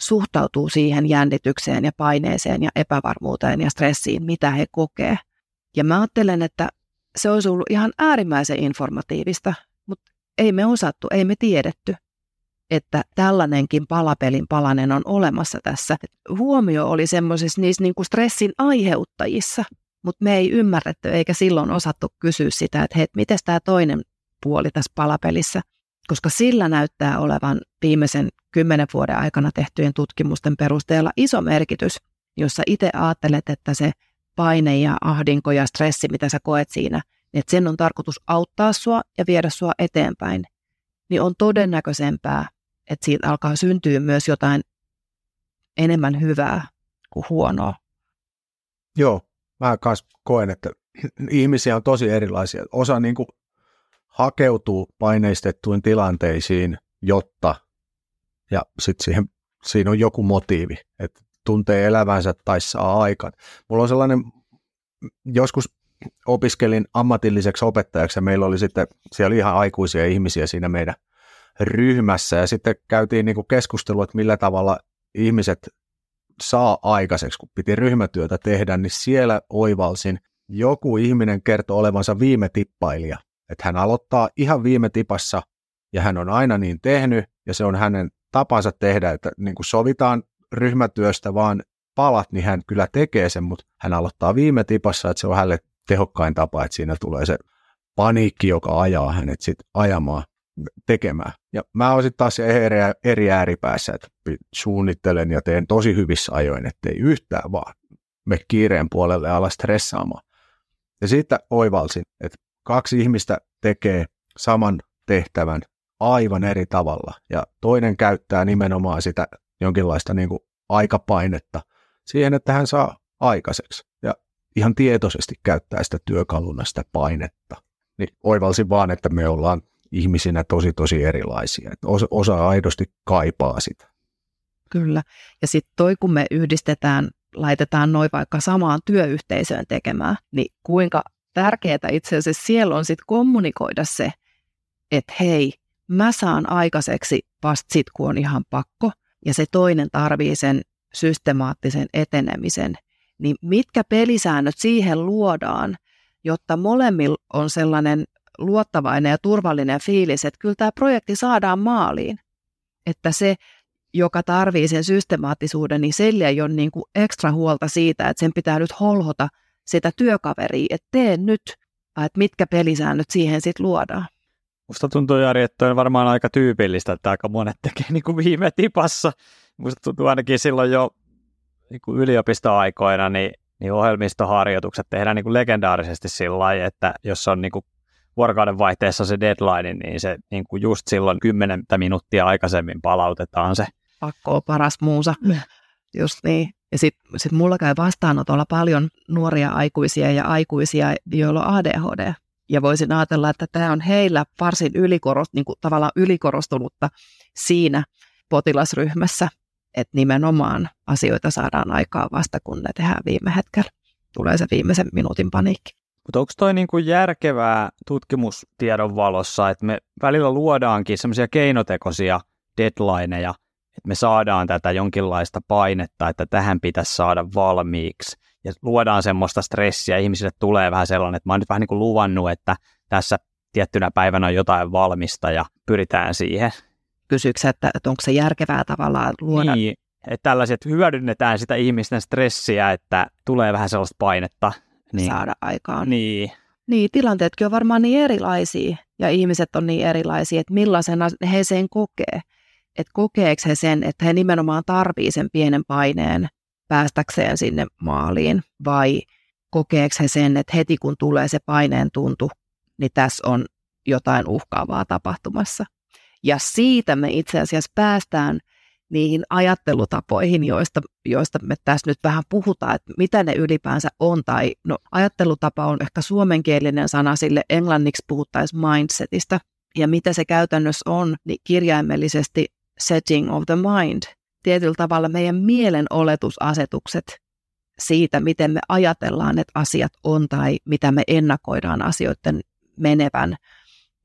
suhtautuu siihen jännitykseen ja paineeseen ja epävarmuuteen ja stressiin, mitä he kokee. Ja mä ajattelen, että se olisi ollut ihan äärimmäisen informatiivista, mutta ei me osattu, ei me tiedetty että tällainenkin palapelin palanen on olemassa tässä. Huomio oli semmoisissa niissä niin kuin stressin aiheuttajissa, mutta me ei ymmärretty eikä silloin osattu kysyä sitä, että hei, miten tämä toinen puoli tässä palapelissä, koska sillä näyttää olevan viimeisen kymmenen vuoden aikana tehtyjen tutkimusten perusteella iso merkitys, jossa itse ajattelet, että se paine ja ahdinko ja stressi, mitä sä koet siinä, että sen on tarkoitus auttaa sua ja viedä sua eteenpäin, niin on todennäköisempää, että siitä alkaa syntyä myös jotain enemmän hyvää kuin huonoa. Joo, mä myös koen, että ihmisiä on tosi erilaisia. Osa niin kuin hakeutuu paineistettuin tilanteisiin, jotta, ja sitten siinä on joku motiivi, että tuntee elävänsä tai saa aikaan. Mulla on sellainen, joskus opiskelin ammatilliseksi opettajaksi ja meillä oli sitten, siellä oli ihan aikuisia ihmisiä siinä meidän ryhmässä ja sitten käytiin niin kuin että millä tavalla ihmiset saa aikaiseksi, kun piti ryhmätyötä tehdä, niin siellä oivalsin, joku ihminen kertoo olevansa viime tippailija, että hän aloittaa ihan viime tipassa ja hän on aina niin tehnyt ja se on hänen tapansa tehdä, että niin kuin sovitaan ryhmätyöstä vaan palat, niin hän kyllä tekee sen, mutta hän aloittaa viime tipassa, että se on hänelle tehokkain tapa, että siinä tulee se paniikki, joka ajaa hänet sitten ajamaan. Tekemään. Ja mä oon sitten taas eri, eri ääripäässä, että suunnittelen ja teen tosi hyvissä ajoin, ettei yhtään vaan me kiireen puolelle ala stressaamaan. Ja sitten oivalsin, että kaksi ihmistä tekee saman tehtävän aivan eri tavalla. Ja toinen käyttää nimenomaan sitä jonkinlaista niin kuin aikapainetta siihen, että hän saa aikaiseksi. Ja ihan tietoisesti käyttää sitä työkaluna sitä painetta. Niin oivalsin vaan, että me ollaan ihmisinä tosi tosi erilaisia. Että osa, osa aidosti kaipaa sitä. Kyllä. Ja sitten toi, kun me yhdistetään, laitetaan noin vaikka samaan työyhteisöön tekemään, niin kuinka tärkeää itse asiassa siellä on sitten kommunikoida se, että hei, mä saan aikaiseksi vasta sit, kun on ihan pakko, ja se toinen tarvii sen systemaattisen etenemisen, niin mitkä pelisäännöt siihen luodaan, jotta molemmilla on sellainen luottavainen ja turvallinen fiilis, että kyllä tämä projekti saadaan maaliin. Että se, joka tarvii sen systemaattisuuden, niin sille ei ole niin kuin ekstra huolta siitä, että sen pitää nyt holhota sitä työkaveria, että tee nyt, että mitkä pelisäännöt siihen sitten luodaan. Musta tuntuu, Jari, että on varmaan aika tyypillistä, että aika monet tekee niin kuin viime tipassa. Musta tuntuu ainakin silloin jo niin kuin yliopistoaikoina, niin, niin ohjelmistoharjoitukset tehdään niin kuin legendaarisesti sillä lailla, että jos on niin kuin vuorokauden vaihteessa se deadline, niin se niin kuin just silloin kymmenettä minuuttia aikaisemmin palautetaan se. Pakko on paras muusa. Just niin. Ja sitten sit mulla käy vastaanotolla paljon nuoria aikuisia ja aikuisia, joilla on ADHD. Ja voisin ajatella, että tämä on heillä varsin ylikoros, niin kuin tavallaan ylikorostunutta siinä potilasryhmässä, että nimenomaan asioita saadaan aikaa vasta, kun ne tehdään viime hetkellä. Tulee se viimeisen minuutin paniikki. Mutta onko toi niinku järkevää tutkimustiedon valossa, että me välillä luodaankin semmoisia keinotekoisia deadlineja, että me saadaan tätä jonkinlaista painetta, että tähän pitäisi saada valmiiksi, ja luodaan semmoista stressiä, ihmisille tulee vähän sellainen, että mä oon nyt vähän niin kuin luvannut, että tässä tiettynä päivänä on jotain valmista ja pyritään siihen. Kysyykö että, että onko se järkevää tavallaan luoda? Niin, että tällaiset hyödynnetään sitä ihmisten stressiä, että tulee vähän sellaista painetta. Niin. Saada aikaan. Niin. Niin, tilanteetkin on varmaan niin erilaisia ja ihmiset on niin erilaisia, että millaisena he sen kokee. Että kokeeko he sen, että he nimenomaan tarvii sen pienen paineen päästäkseen sinne maaliin vai kokeeko he sen, että heti kun tulee se paineen tuntu, niin tässä on jotain uhkaavaa tapahtumassa. Ja siitä me itse asiassa päästään niihin ajattelutapoihin, joista, joista me tässä nyt vähän puhutaan, että mitä ne ylipäänsä on. Tai no, ajattelutapa on ehkä suomenkielinen sana sille, englanniksi puhuttaisiin mindsetistä. Ja mitä se käytännössä on, niin kirjaimellisesti setting of the mind – tietyllä tavalla meidän mielen oletusasetukset siitä, miten me ajatellaan, että asiat on tai mitä me ennakoidaan asioiden menevän,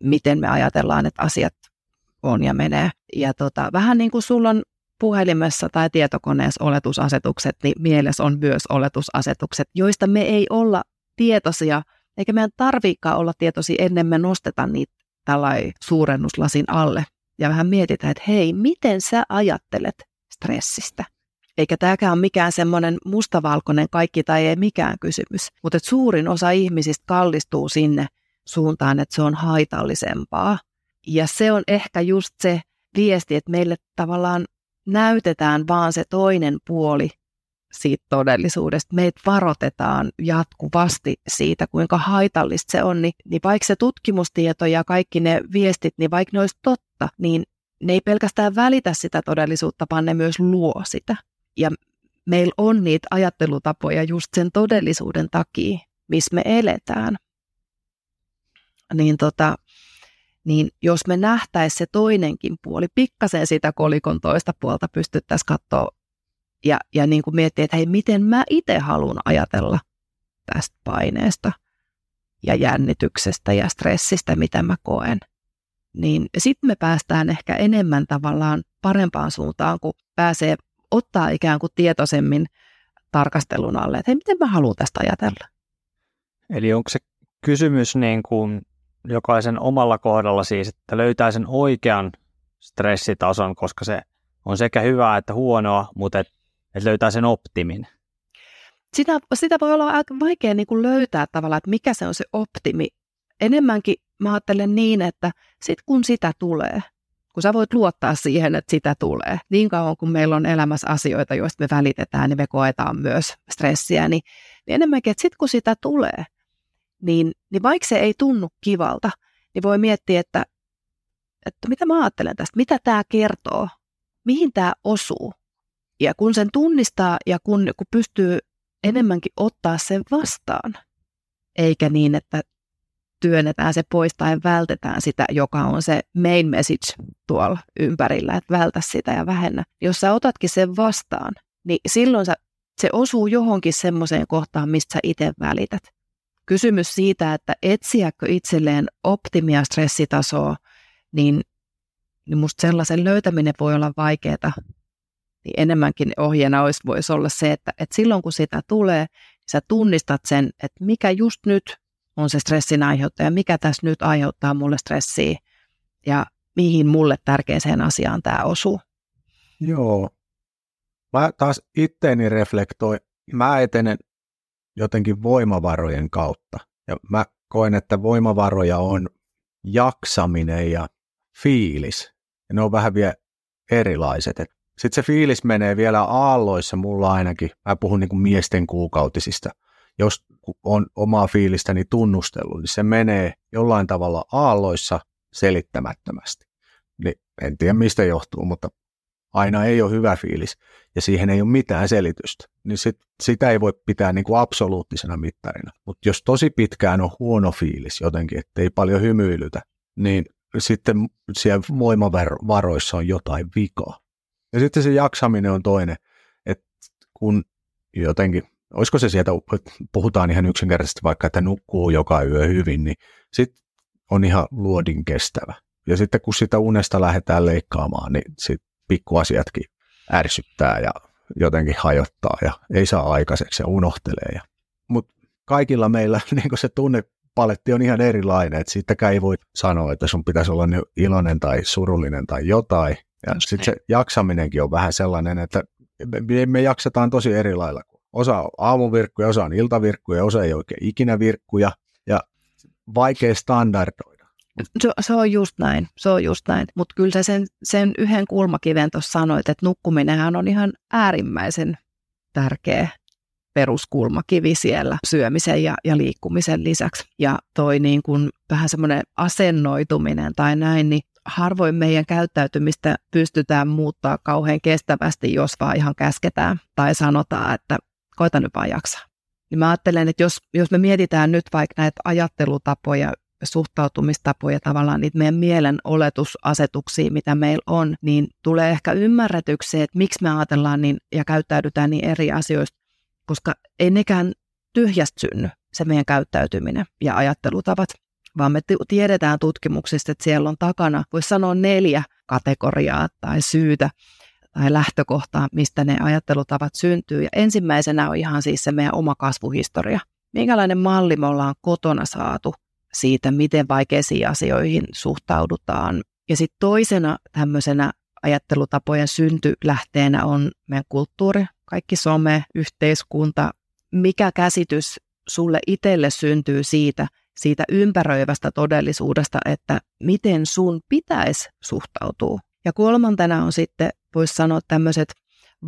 miten me ajatellaan, että asiat on ja menee. Ja tota, vähän niin kuin sulla on puhelimessa tai tietokoneessa oletusasetukset, niin mielessä on myös oletusasetukset, joista me ei olla tietoisia, eikä meidän tarviikaan olla tietoisia ennen me nosteta niitä tällainen suurennuslasin alle. Ja vähän mietitään, että hei, miten sä ajattelet stressistä. Eikä tämäkään ole mikään semmoinen mustavalkoinen kaikki tai ei mikään kysymys, mutta suurin osa ihmisistä kallistuu sinne suuntaan, että se on haitallisempaa. Ja se on ehkä just se viesti, että meille tavallaan näytetään vaan se toinen puoli siitä todellisuudesta. Meitä varoitetaan jatkuvasti siitä, kuinka haitallista se on. Niin, niin vaikka se tutkimustieto ja kaikki ne viestit, niin vaikka ne olisi totta, niin ne ei pelkästään välitä sitä todellisuutta, vaan ne myös luo sitä. Ja meillä on niitä ajattelutapoja just sen todellisuuden takia, missä me eletään. Niin, tota, niin jos me nähtäisiin se toinenkin puoli, pikkasen sitä kolikon toista puolta pystyttäisiin katsoa ja, ja niin kuin miettiä, että hei, miten mä itse haluan ajatella tästä paineesta ja jännityksestä ja stressistä, mitä mä koen – niin sitten me päästään ehkä enemmän tavallaan parempaan suuntaan, kun pääsee ottaa ikään kuin tietoisemmin tarkastelun alle, että hei, miten mä haluan tästä ajatella. Eli onko se kysymys niin kuin jokaisen omalla kohdalla siis, että löytää sen oikean stressitason, koska se on sekä hyvää että huonoa, mutta et, et löytää sen optimin. Sitä, sitä voi olla aika vaikea niin kuin löytää tavallaan, että mikä se on se optimi enemmänkin mä ajattelen niin, että sit kun sitä tulee, kun sä voit luottaa siihen, että sitä tulee, niin kauan kun meillä on elämässä asioita, joista me välitetään, niin me koetaan myös stressiä, niin, niin enemmänkin, että sit kun sitä tulee, niin, niin vaikka se ei tunnu kivalta, niin voi miettiä, että, että mitä mä ajattelen tästä, mitä tämä kertoo, mihin tämä osuu. Ja kun sen tunnistaa ja kun, kun pystyy enemmänkin ottaa sen vastaan, eikä niin, että työnnetään se pois tai vältetään sitä, joka on se main message tuolla ympärillä, että vältä sitä ja vähennä. Jos sä otatkin sen vastaan, niin silloin sä, se osuu johonkin semmoiseen kohtaan, mistä sä itse välität. Kysymys siitä, että etsiäkö itselleen optimia stressitasoa, niin, niin musta sellaisen löytäminen voi olla vaikeaa. Niin enemmänkin ohjeena olisi, voisi olla se, että, että silloin kun sitä tulee, niin sä tunnistat sen, että mikä just nyt on se stressin aiheuttaja, mikä tässä nyt aiheuttaa mulle stressiä ja mihin mulle tärkeäseen asiaan tämä osuu. Joo. Mä taas itteeni reflektoin, mä etenen jotenkin voimavarojen kautta. Ja mä koen, että voimavaroja on jaksaminen ja fiilis. Ja ne on vähän vielä erilaiset. Sitten se fiilis menee vielä aalloissa mulla ainakin. Mä puhun niin kuin miesten kuukautisista – jos on omaa fiilistäni tunnustellut, niin se menee jollain tavalla aalloissa selittämättömästi. Niin en tiedä mistä johtuu, mutta aina ei ole hyvä fiilis ja siihen ei ole mitään selitystä, niin sit, sitä ei voi pitää niin kuin absoluuttisena mittarina. Mutta jos tosi pitkään on huono fiilis jotenkin, ettei paljon hymyilytä, niin sitten siellä voimavaroissa on jotain vikaa. Ja sitten se jaksaminen on toinen, että kun jotenkin olisiko se sieltä, puhutaan ihan yksinkertaisesti vaikka, että nukkuu joka yö hyvin, niin sitten on ihan luodin kestävä. Ja sitten kun sitä unesta lähdetään leikkaamaan, niin sitten pikkuasiatkin ärsyttää ja jotenkin hajottaa ja ei saa aikaiseksi ja unohtelee. Ja, mutta kaikilla meillä niin se tunnepaletti on ihan erilainen, että siitäkään ei voi sanoa, että sun pitäisi olla iloinen tai surullinen tai jotain. Ja sitten se jaksaminenkin on vähän sellainen, että me, me jaksetaan tosi eri lailla Osa on aamuvirkkuja, osa on iltavirkkuja, osa ei oikein ikinä virkkuja ja vaikea standardoida. Se, se on just näin, se on just näin. Mutta kyllä sä sen, sen yhden kulmakiven tuossa sanoit, että nukkuminenhan on ihan äärimmäisen tärkeä peruskulmakivi siellä syömisen ja, ja liikkumisen lisäksi. Ja toi niin kuin vähän semmoinen asennoituminen tai näin, niin harvoin meidän käyttäytymistä pystytään muuttaa kauhean kestävästi, jos vaan ihan käsketään tai sanotaan, että koita nyt vaan jaksaa. Niin mä ajattelen, että jos, jos me mietitään nyt vaikka näitä ajattelutapoja, suhtautumistapoja, tavallaan niitä meidän mielen oletusasetuksia, mitä meillä on, niin tulee ehkä ymmärretyksi, että miksi me ajatellaan niin ja käyttäydytään niin eri asioista, koska ei nekään tyhjästä synny se meidän käyttäytyminen ja ajattelutavat, vaan me tiedetään tutkimuksista, että siellä on takana, voisi sanoa neljä kategoriaa tai syytä, tai lähtökohtaa, mistä ne ajattelutavat syntyy. Ja ensimmäisenä on ihan siis se meidän oma kasvuhistoria. Minkälainen malli me ollaan kotona saatu siitä, miten vaikeisiin asioihin suhtaudutaan. Ja sitten toisena tämmöisenä ajattelutapojen syntylähteenä on meidän kulttuuri, kaikki some, yhteiskunta. Mikä käsitys sulle itselle syntyy siitä, siitä ympäröivästä todellisuudesta, että miten sun pitäisi suhtautua. Ja kolmantena on sitten voisi sanoa tämmöiset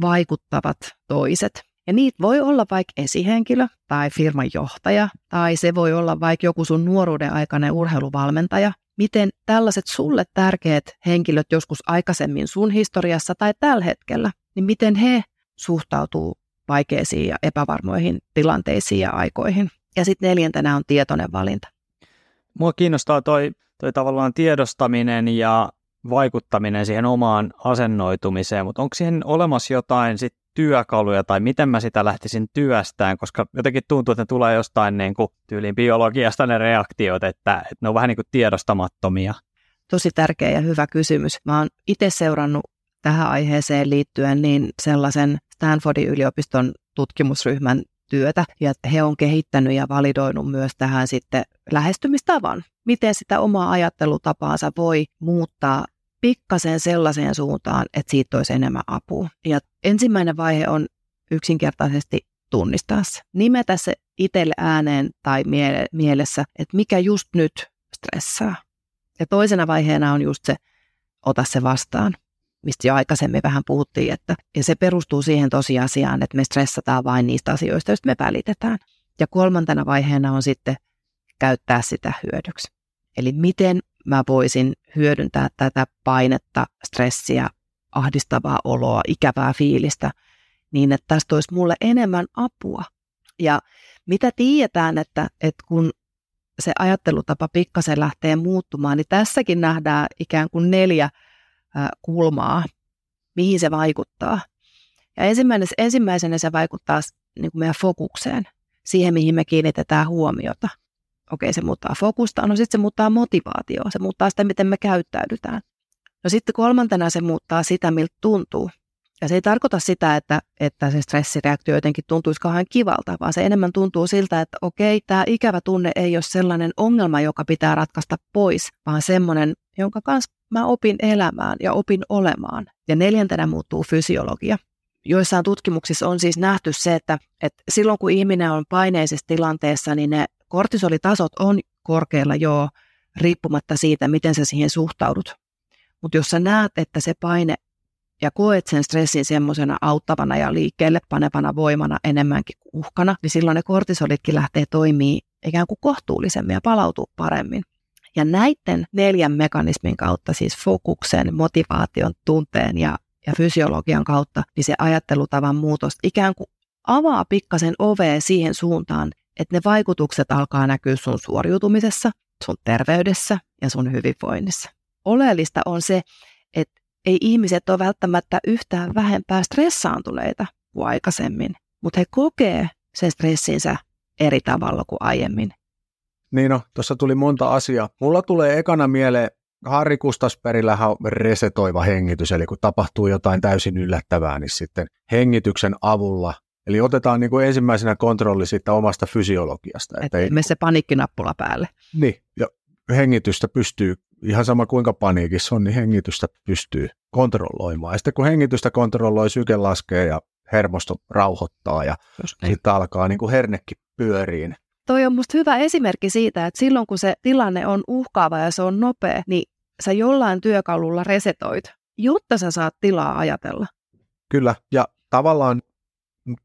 vaikuttavat toiset. Ja niitä voi olla vaikka esihenkilö tai firman johtaja, tai se voi olla vaikka joku sun nuoruuden aikainen urheiluvalmentaja. Miten tällaiset sulle tärkeät henkilöt joskus aikaisemmin sun historiassa tai tällä hetkellä, niin miten he suhtautuu vaikeisiin ja epävarmoihin tilanteisiin ja aikoihin. Ja sitten neljäntenä on tietoinen valinta. Mua kiinnostaa toi, toi tavallaan tiedostaminen ja vaikuttaminen siihen omaan asennoitumiseen, mutta onko siihen olemassa jotain sit työkaluja tai miten mä sitä lähtisin työstään, koska jotenkin tuntuu, että ne tulee jostain niin kuin tyyliin biologiasta ne reaktiot, että, että ne on vähän niin kuin tiedostamattomia. Tosi tärkeä ja hyvä kysymys. Mä oon itse seurannut tähän aiheeseen liittyen niin sellaisen Stanfordin yliopiston tutkimusryhmän työtä, ja he on kehittänyt ja validoinut myös tähän sitten lähestymistavan, miten sitä omaa ajattelutapaansa voi muuttaa pikkasen sellaiseen suuntaan, että siitä olisi enemmän apua. Ja ensimmäinen vaihe on yksinkertaisesti tunnistaa se. Nimetä se itselle ääneen tai miele- mielessä, että mikä just nyt stressaa. Ja toisena vaiheena on just se, ota se vastaan, mistä jo aikaisemmin vähän puhuttiin, että, ja se perustuu siihen tosiasiaan, että me stressataan vain niistä asioista, joista me välitetään. Ja kolmantena vaiheena on sitten käyttää sitä hyödyksi. Eli miten mä voisin hyödyntää tätä painetta, stressiä, ahdistavaa oloa, ikävää fiilistä, niin että tästä olisi mulle enemmän apua. Ja mitä tiedetään, että, että kun se ajattelutapa pikkasen lähtee muuttumaan, niin tässäkin nähdään ikään kuin neljä kulmaa, mihin se vaikuttaa. Ja ensimmäisenä, se vaikuttaa niin kuin meidän fokukseen, siihen mihin me kiinnitetään huomiota. Okei, se muuttaa fokusta, no sitten se muuttaa motivaatioa, se muuttaa sitä, miten me käyttäydytään. No sitten kolmantena se muuttaa sitä, miltä tuntuu. Ja se ei tarkoita sitä, että, että se stressireaktio jotenkin tuntuisi kauhean kivalta, vaan se enemmän tuntuu siltä, että okei, tämä ikävä tunne ei ole sellainen ongelma, joka pitää ratkaista pois, vaan semmoinen, jonka kanssa mä opin elämään ja opin olemaan. Ja neljäntenä muuttuu fysiologia. Joissain tutkimuksissa on siis nähty se, että, että silloin kun ihminen on paineisessa tilanteessa, niin ne kortisolitasot on korkealla jo riippumatta siitä, miten sä siihen suhtaudut. Mutta jos sä näet, että se paine ja koet sen stressin semmoisena auttavana ja liikkeelle panevana voimana enemmänkin kuin uhkana, niin silloin ne kortisolitkin lähtee toimii ikään kuin kohtuullisemmin ja palautuu paremmin. Ja näiden neljän mekanismin kautta, siis fokuksen, motivaation, tunteen ja, ja fysiologian kautta, niin se ajattelutavan muutos ikään kuin avaa pikkasen ovea siihen suuntaan, että ne vaikutukset alkaa näkyä sun suoriutumisessa, sun terveydessä ja sun hyvinvoinnissa. Oleellista on se, että ei ihmiset ole välttämättä yhtään vähempää stressaantuneita kuin aikaisemmin, mutta he kokee sen stressinsä eri tavalla kuin aiemmin. Niin no, tuossa tuli monta asiaa. Mulla tulee ekana mieleen, Harri Kustasperillähän on resetoiva hengitys, eli kun tapahtuu jotain täysin yllättävää, niin sitten hengityksen avulla, eli otetaan niin kuin ensimmäisenä kontrolli siitä omasta fysiologiasta. Että ei me se paniikkinappula päälle. Niin, ja hengitystä pystyy, ihan sama kuinka paniikissa on, niin hengitystä pystyy kontrolloimaan. Ja sitten kun hengitystä kontrolloi, syke laskee ja hermosto rauhoittaa ja niin. sitten alkaa niin kuin hernekin pyöriin toi on musta hyvä esimerkki siitä, että silloin kun se tilanne on uhkaava ja se on nopea, niin sä jollain työkalulla resetoit, jotta sä saat tilaa ajatella. Kyllä, ja tavallaan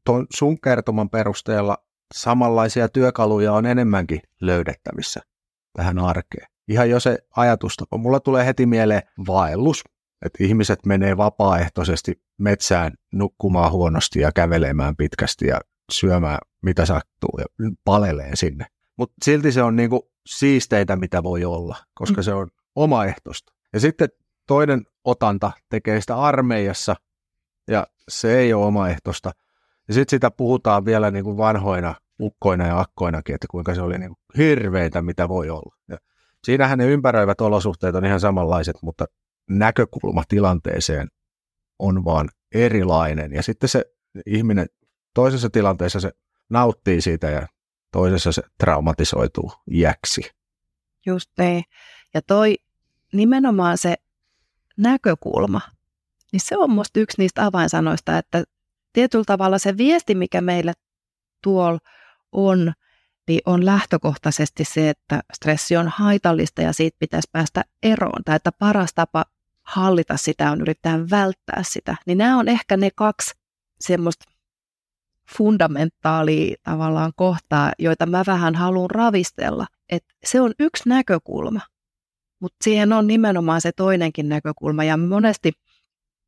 tuon sun kertoman perusteella samanlaisia työkaluja on enemmänkin löydettävissä tähän arkeen. Ihan jo se ajatustapa. Mulla tulee heti mieleen vaellus, että ihmiset menee vapaaehtoisesti metsään nukkumaan huonosti ja kävelemään pitkästi ja syömään mitä sattuu ja palelee sinne. Mutta silti se on niinku siisteitä, mitä voi olla, koska mm. se on omaehtoista. Ja sitten toinen otanta tekee sitä armeijassa, ja se ei ole omaehtoista. Ja sitten sitä puhutaan vielä niinku vanhoina ukkoina ja akkoinakin, että kuinka se oli niinku hirveitä, mitä voi olla. Ja siinähän ne ympäröivät olosuhteet on ihan samanlaiset, mutta näkökulma tilanteeseen on vaan erilainen. Ja sitten se ihminen toisessa tilanteessa se nauttii siitä ja toisessa se traumatisoituu iäksi. Just niin. Ja toi nimenomaan se näkökulma, niin se on musta yksi niistä avainsanoista, että tietyllä tavalla se viesti, mikä meille tuolla on, niin on lähtökohtaisesti se, että stressi on haitallista ja siitä pitäisi päästä eroon, tai että paras tapa hallita sitä on yrittää välttää sitä. Niin nämä on ehkä ne kaksi semmoista fundamentaalia tavallaan kohtaa, joita mä vähän haluan ravistella. Et se on yksi näkökulma, mutta siihen on nimenomaan se toinenkin näkökulma. Ja monesti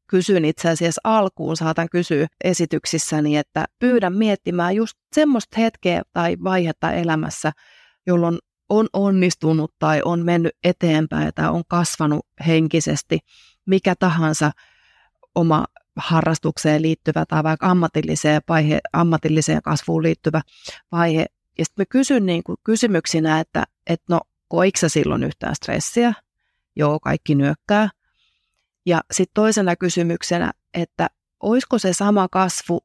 kysyn itse asiassa alkuun, saatan kysyä esityksissäni, että pyydän miettimään just semmoista hetkeä tai vaihetta elämässä, jolloin on onnistunut tai on mennyt eteenpäin tai on kasvanut henkisesti, mikä tahansa oma harrastukseen liittyvä tai vaikka ammatilliseen, vaihe, ammatilliseen kasvuun liittyvä vaihe. Ja sitten mä kysyn niin kuin kysymyksinä, että, että no koiksa silloin yhtään stressiä? Joo, kaikki nyökkää. Ja sitten toisena kysymyksenä, että olisiko se sama kasvu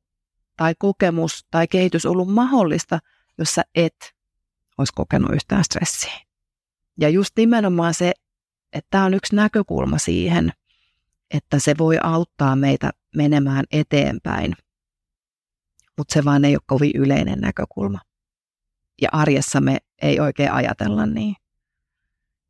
tai kokemus tai kehitys ollut mahdollista, jos sä et olisi kokenut yhtään stressiä. Ja just nimenomaan se, että tämä on yksi näkökulma siihen – että se voi auttaa meitä menemään eteenpäin, mutta se vaan ei ole kovin yleinen näkökulma. ja arjessa me ei oikein ajatella niin.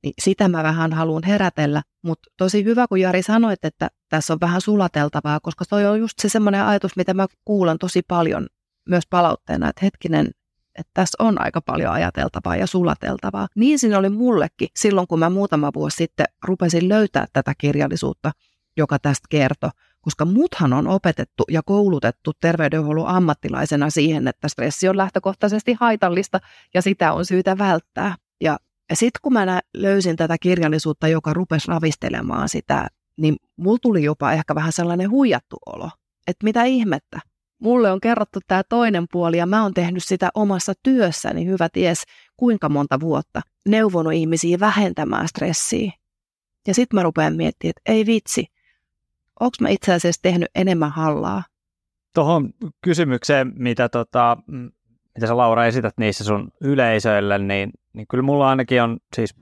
Niin sitä mä vähän haluan herätellä, mutta tosi hyvä, kun Jari sanoit, että tässä on vähän sulateltavaa, koska toi on just se semmoinen ajatus, mitä mä kuulen tosi paljon myös palautteena, että hetkinen, että tässä on aika paljon ajateltavaa ja sulateltavaa. Niin siinä oli mullekin silloin, kun mä muutama vuosi sitten rupesin löytää tätä kirjallisuutta, joka tästä kertoi, koska muthan on opetettu ja koulutettu terveydenhuollon ammattilaisena siihen, että stressi on lähtökohtaisesti haitallista ja sitä on syytä välttää. Ja sitten kun mä löysin tätä kirjallisuutta, joka rupesi ravistelemaan sitä, niin mulla tuli jopa ehkä vähän sellainen huijattu olo, että mitä ihmettä. Mulle on kerrottu tämä toinen puoli ja mä oon tehnyt sitä omassa työssäni hyvä ties kuinka monta vuotta. Neuvonut ihmisiä vähentämään stressiä. Ja sitten mä rupean miettimään, että ei vitsi, onko mä itse asiassa tehnyt enemmän hallaa? Tuohon kysymykseen, mitä, tota, mitä sä Laura esität niissä sun yleisöille, niin, niin kyllä mulla ainakin on siis,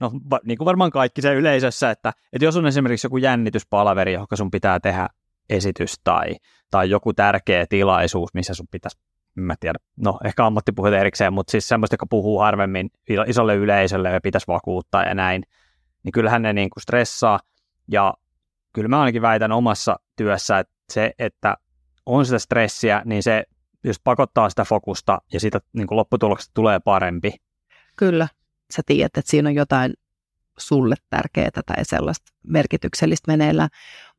no niin kuin varmaan kaikki se yleisössä, että, että jos on esimerkiksi joku jännityspalaveri, johon sun pitää tehdä esitys tai, tai joku tärkeä tilaisuus, missä sun pitäisi, mä tiedä, no ehkä ammattipuhujat erikseen, mutta siis semmoista, joka puhuu harvemmin isolle yleisölle ja pitäisi vakuuttaa ja näin, niin kyllähän ne niin kuin stressaa. Ja kyllä mä ainakin väitän omassa työssä, että se, että on sitä stressiä, niin se just pakottaa sitä fokusta ja siitä niin kuin lopputuloksesta tulee parempi. Kyllä, sä tiedät, että siinä on jotain sulle tärkeää tai sellaista merkityksellistä meneillään.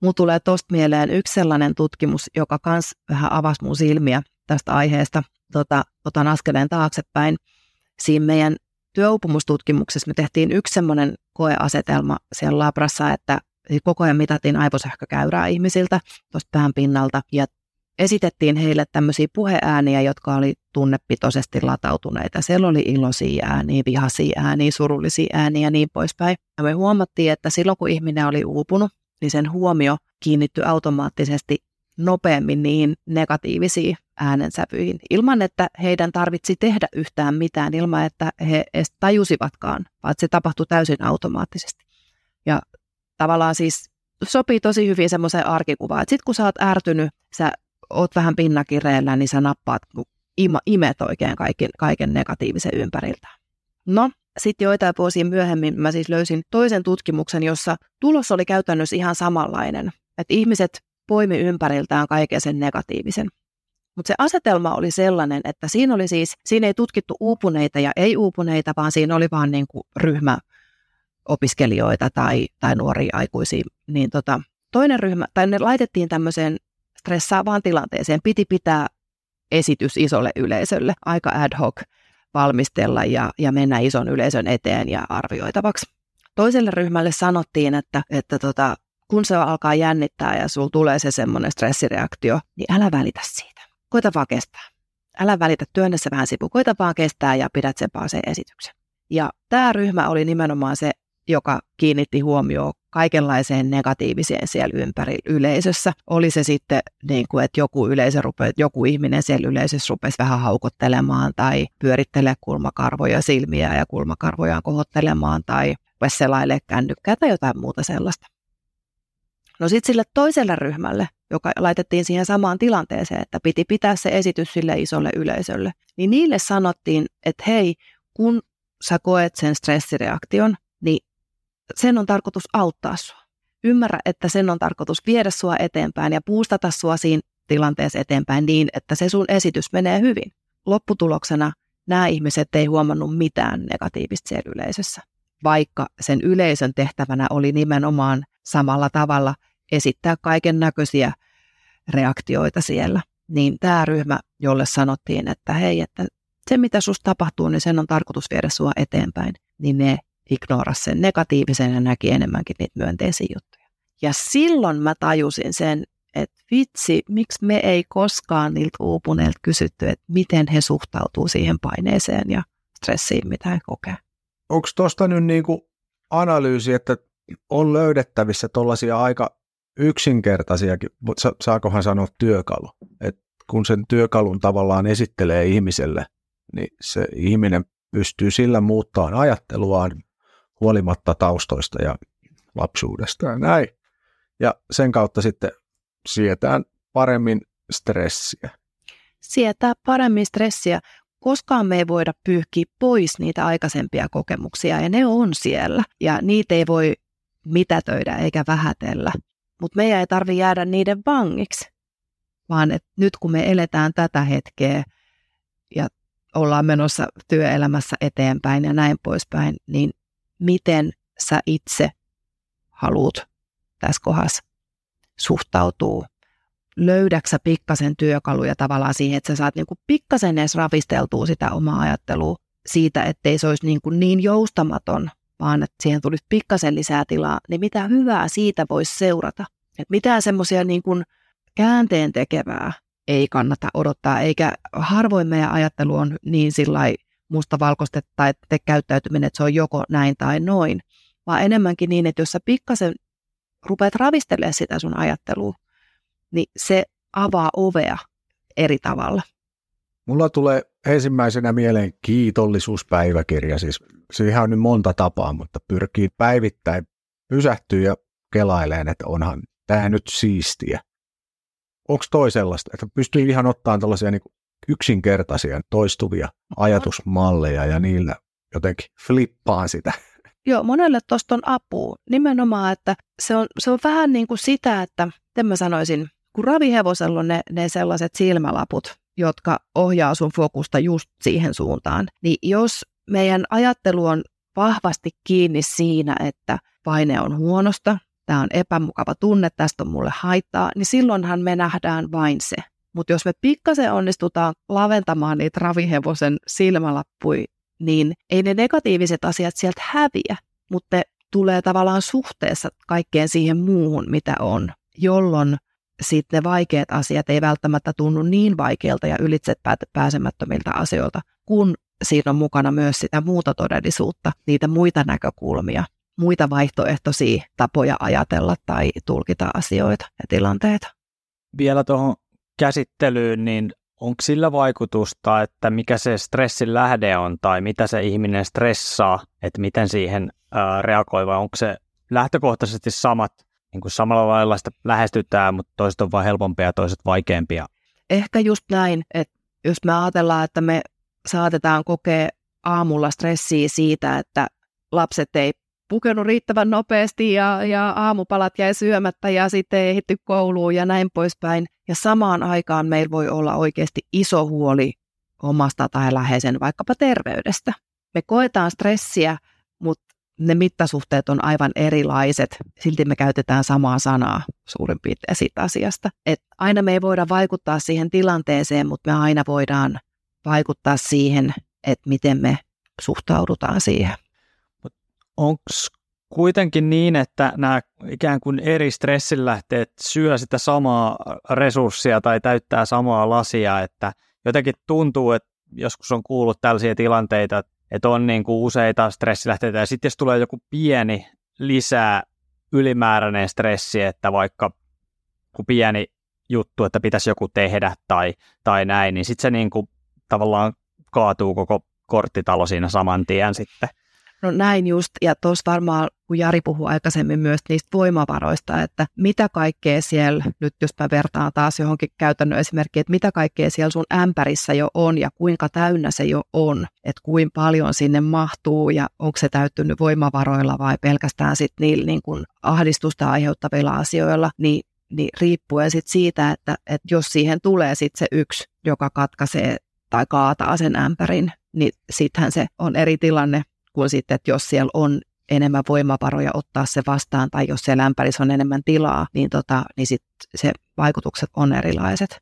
Mulla tulee tuosta mieleen yksi sellainen tutkimus, joka kans vähän avasi mun silmiä tästä aiheesta. Tota, otan askeleen taaksepäin. Siinä meidän työupumustutkimuksessa me tehtiin yksi semmoinen koeasetelma siellä labrassa, että koko ajan mitattiin aivosähkökäyrää ihmisiltä tuosta pään pinnalta ja esitettiin heille tämmöisiä puheääniä, jotka oli tunnepitoisesti latautuneita. Siellä oli iloisia ääniä, vihaisia ääniä, surullisia ääniä ja niin poispäin. Ja me huomattiin, että silloin kun ihminen oli uupunut, niin sen huomio kiinnittyi automaattisesti nopeammin niin negatiivisiin äänensävyihin, ilman että heidän tarvitsi tehdä yhtään mitään, ilman että he edes tajusivatkaan, vaan se tapahtui täysin automaattisesti. Ja tavallaan siis sopii tosi hyvin semmoiseen arkikuvaan, että sit kun sä oot ärtynyt, sä oot vähän pinnakireellä, niin sä nappaat, ima, imet oikein kaiken, kaiken negatiivisen ympäriltä. No, sitten joitain vuosia myöhemmin mä siis löysin toisen tutkimuksen, jossa tulos oli käytännössä ihan samanlainen. Että ihmiset poimi ympäriltään kaiken sen negatiivisen. Mutta se asetelma oli sellainen, että siinä oli siis, siinä ei tutkittu uupuneita ja ei-uupuneita, vaan siinä oli vaan niin kuin ryhmä opiskelijoita tai, tai nuoria aikuisia. Niin tota, toinen ryhmä, tai ne laitettiin tämmöiseen stressaavaan tilanteeseen, piti pitää esitys isolle yleisölle, aika ad hoc valmistella ja, ja mennä ison yleisön eteen ja arvioitavaksi. Toiselle ryhmälle sanottiin, että, että tota, kun se alkaa jännittää ja sulla tulee se semmoinen stressireaktio, niin älä välitä siitä. Koita vaan kestää. Älä välitä, työnnä se vähän sivu. Koita vaan kestää ja pidät sen vaan sen esityksen. Ja tämä ryhmä oli nimenomaan se, joka kiinnitti huomioon kaikenlaiseen negatiiviseen siellä ympäri yleisössä. Oli se sitten niin kuin, että joku, yleisö rupe, joku ihminen siellä yleisössä rupesi vähän haukottelemaan tai pyörittelee kulmakarvoja silmiä ja kulmakarvojaan kohottelemaan tai selaille kännykkää tai jotain muuta sellaista. No sitten sille toiselle ryhmälle, joka laitettiin siihen samaan tilanteeseen, että piti pitää se esitys sille isolle yleisölle, niin niille sanottiin, että hei, kun sä koet sen stressireaktion, niin sen on tarkoitus auttaa sua. Ymmärrä, että sen on tarkoitus viedä sua eteenpäin ja puustata sua siinä tilanteessa eteenpäin niin, että se sun esitys menee hyvin. Lopputuloksena nämä ihmiset ei huomannut mitään negatiivista siellä yleisössä, vaikka sen yleisön tehtävänä oli nimenomaan samalla tavalla esittää kaiken näköisiä reaktioita siellä. Niin tämä ryhmä, jolle sanottiin, että hei, että se mitä susta tapahtuu, niin sen on tarkoitus viedä sua eteenpäin, niin ne ignoras sen negatiivisen ja näki enemmänkin niitä myönteisiä juttuja. Ja silloin mä tajusin sen, että vitsi, miksi me ei koskaan niiltä uupuneilta kysytty, että miten he suhtautuu siihen paineeseen ja stressiin, mitä he kokee. Onko tuosta nyt niinku analyysi, että on löydettävissä tuollaisia aika yksinkertaisiakin, saakohan sanoa työkalu, että kun sen työkalun tavallaan esittelee ihmiselle, niin se ihminen pystyy sillä muuttamaan ajatteluaan, huolimatta taustoista ja lapsuudesta ja näin. Ja sen kautta sitten sietään paremmin stressiä. Sietää paremmin stressiä, koskaan me ei voida pyyhkiä pois niitä aikaisempia kokemuksia ja ne on siellä ja niitä ei voi mitätöidä eikä vähätellä. Mutta meidän ei tarvi jäädä niiden vangiksi, vaan että nyt kun me eletään tätä hetkeä ja ollaan menossa työelämässä eteenpäin ja näin poispäin, niin miten sä itse haluat tässä kohdassa suhtautuu löydäksä pikkasen työkaluja tavallaan siihen, että sä saat niin kuin pikkasen edes ravisteltua sitä omaa ajattelua siitä, ettei se olisi niin, kuin niin joustamaton, vaan että siihen tulisi pikkasen lisää tilaa, niin mitä hyvää siitä voisi seurata. Että mitään semmoisia niin kuin käänteen tekevää ei kannata odottaa, eikä harvoin meidän ajattelu on niin sillä mustavalkoista tai te käyttäytyminen, että se on joko näin tai noin, vaan enemmänkin niin, että jos sä pikkasen rupeat ravistelemaan sitä sun ajattelua, niin se avaa ovea eri tavalla. Mulla tulee ensimmäisenä mieleen kiitollisuuspäiväkirja. Siis siihen on nyt monta tapaa, mutta pyrkii päivittäin pysähtyä ja kelaileen, että onhan tämä nyt siistiä. Onko toi sellaista, että pystyy ihan ottamaan tällaisia niin yksinkertaisia toistuvia ajatusmalleja ja niillä jotenkin flippaan sitä? Joo, monelle tuosta on apua. Nimenomaan, että se on, se on vähän niin kuin sitä, että, miten mä sanoisin, kun ravihevosella on ne, ne sellaiset silmälaput, jotka ohjaa sun fokusta just siihen suuntaan, niin jos meidän ajattelu on vahvasti kiinni siinä, että paine on huonosta, tämä on epämukava tunne, tästä on mulle haittaa, niin silloinhan me nähdään vain se. Mutta jos me pikkasen onnistutaan laventamaan niitä ravihevosen silmälappui, niin ei ne negatiiviset asiat sieltä häviä, mutta tulee tavallaan suhteessa kaikkeen siihen muuhun, mitä on, jolloin sitten ne vaikeat asiat ei välttämättä tunnu niin vaikeilta ja ylitse pääsemättömiltä asioilta, kun siinä on mukana myös sitä muuta todellisuutta, niitä muita näkökulmia, muita vaihtoehtoisia tapoja ajatella tai tulkita asioita ja tilanteita. Vielä tuohon käsittelyyn, niin onko sillä vaikutusta, että mikä se stressin lähde on tai mitä se ihminen stressaa, että miten siihen ää, reagoi vai onko se lähtökohtaisesti samat niin kuin samalla lailla sitä lähestytään, mutta toiset on vain helpompia ja toiset vaikeampia. Ehkä just näin, että jos me ajatellaan, että me saatetaan kokea aamulla stressiä siitä, että lapset ei pukenut riittävän nopeasti ja, ja aamupalat jäi syömättä ja sitten ei ehditty kouluun ja näin poispäin. Ja samaan aikaan meillä voi olla oikeasti iso huoli omasta tai läheisen vaikkapa terveydestä. Me koetaan stressiä, mutta ne mittasuhteet on aivan erilaiset, silti me käytetään samaa sanaa suurin piirtein siitä asiasta. Et aina me ei voida vaikuttaa siihen tilanteeseen, mutta me aina voidaan vaikuttaa siihen, että miten me suhtaudutaan siihen. Onko kuitenkin niin, että nämä ikään kuin eri stressinlähteet syö sitä samaa resurssia tai täyttää samaa lasia, että jotenkin tuntuu, että joskus on kuullut tällaisia tilanteita, että on niin kuin useita stressilähteitä ja sitten jos tulee joku pieni lisää ylimääräinen stressi, että vaikka kun pieni juttu, että pitäisi joku tehdä tai, tai näin, niin sitten se niin kuin tavallaan kaatuu koko korttitalo siinä saman tien sitten. No näin just, ja tuossa varmaan, kun Jari puhui aikaisemmin myös niistä voimavaroista, että mitä kaikkea siellä, nyt jos mä vertaan taas johonkin käytännön esimerkkiin, että mitä kaikkea siellä sun ämpärissä jo on ja kuinka täynnä se jo on, että kuinka paljon sinne mahtuu ja onko se täyttynyt voimavaroilla vai pelkästään sitten niillä niin kuin ahdistusta aiheuttavilla asioilla, niin niin riippuen sit siitä, että, että jos siihen tulee sit se yksi, joka katkaisee tai kaataa sen ämpärin, niin sittenhän se on eri tilanne kuin sitten, että jos siellä on enemmän voimavaroja ottaa se vastaan tai jos siellä lämpärissä on enemmän tilaa, niin, tota, niin sit se vaikutukset on erilaiset.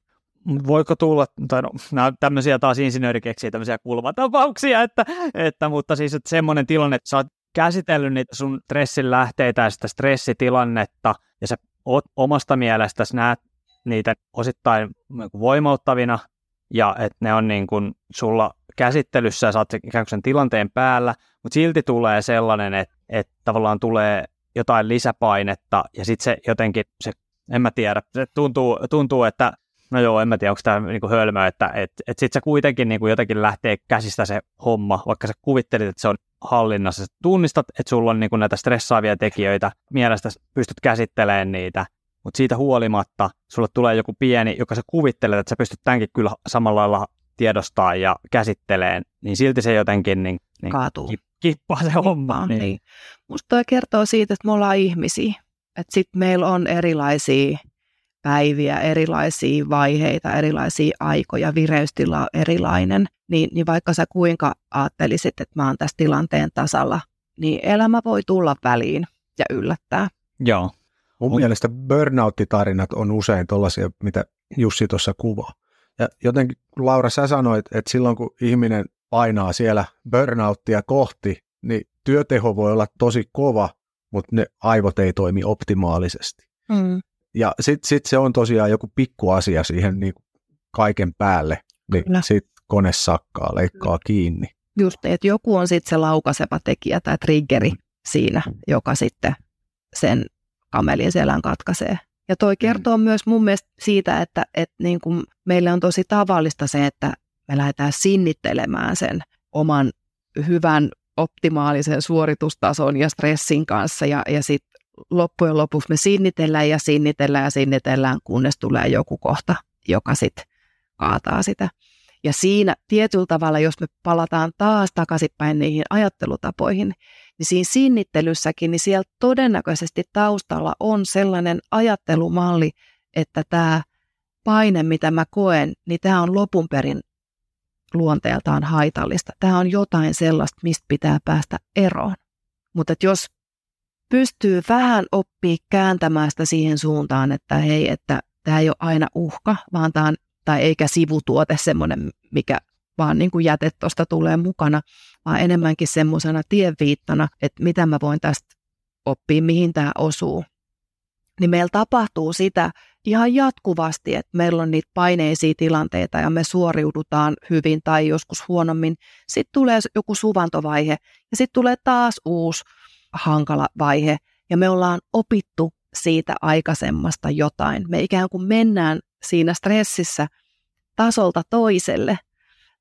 Voiko tulla, tai no, nämä tämmöisiä taas insinööri keksii tämmöisiä kulmatapauksia, että, että, mutta siis että semmoinen tilanne, että sä oot käsitellyt niitä sun stressin lähteitä ja sitä stressitilannetta, ja sä oot omasta mielestäsi näet niitä osittain voimauttavina, ja että ne on niin kuin sulla käsittelyssä ja saat ikään kuin sen tilanteen päällä, mutta silti tulee sellainen, että, että tavallaan tulee jotain lisäpainetta ja sitten se jotenkin, se, en mä tiedä, se tuntuu, tuntuu että no joo, en mä tiedä, onko tämä niinku hölmö, että et, et sitten se kuitenkin niinku jotenkin lähtee käsistä se homma, vaikka sä kuvittelit, että se on hallinnassa. Sä tunnistat, että sulla on niinku näitä stressaavia tekijöitä, mielestä pystyt käsittelemään niitä, mutta siitä huolimatta sulle tulee joku pieni, joka sä kuvittelet, että sä pystyt tämänkin kyllä samalla lailla tiedostaa ja käsittelee, niin silti se jotenkin niin, niin Kaatuu. Ki, kippaa se homma. Niin. niin. Musta toi kertoo siitä, että me ollaan ihmisiä. Että sitten meillä on erilaisia päiviä, erilaisia vaiheita, erilaisia aikoja, vireystila on erilainen, niin, niin vaikka sä kuinka ajattelisit, että mä oon tässä tilanteen tasalla, niin elämä voi tulla väliin ja yllättää. Joo. Mun on... mielestä burnout-tarinat on usein tuollaisia, mitä Jussi tuossa kuvaa. Ja jotenkin, Laura, sä sanoit, että silloin kun ihminen painaa siellä burnouttia kohti, niin työteho voi olla tosi kova, mutta ne aivot ei toimi optimaalisesti. Mm. Ja sitten sit se on tosiaan joku pikku asia siihen niin kaiken päälle, niin sitten kone sakkaa, leikkaa kiinni. Just, että joku on sitten se laukaseva tekijä tai triggeri siinä, joka sitten sen kamelin selän katkaisee. Ja toi mm. kertoo mm. myös mun mielestä siitä, että, että niin kuin meille on tosi tavallista se, että me lähdetään sinnittelemään sen oman hyvän optimaalisen suoritustason ja stressin kanssa ja, ja sitten loppujen lopuksi me sinnitellään ja sinnitellään ja sinnitellään, kunnes tulee joku kohta, joka sitten kaataa sitä. Ja siinä tietyllä tavalla, jos me palataan taas takaisinpäin niihin ajattelutapoihin, niin siinä sinnittelyssäkin, niin siellä todennäköisesti taustalla on sellainen ajattelumalli, että tämä paine, mitä mä koen, niin tämä on lopun perin luonteeltaan haitallista. Tämä on jotain sellaista, mistä pitää päästä eroon. Mutta jos pystyy vähän oppii kääntämään sitä siihen suuntaan, että hei, että tämä ei ole aina uhka, vaan tämä on, tai eikä sivutuote semmoinen, mikä vaan niin kuin jäte tuosta tulee mukana, vaan enemmänkin semmoisena tienviittana, että mitä mä voin tästä oppia, mihin tämä osuu. Niin meillä tapahtuu sitä ihan jatkuvasti, että meillä on niitä paineisia tilanteita ja me suoriudutaan hyvin tai joskus huonommin. Sitten tulee joku suvantovaihe ja sitten tulee taas uusi hankala vaihe ja me ollaan opittu siitä aikaisemmasta jotain. Me ikään kuin mennään siinä stressissä tasolta toiselle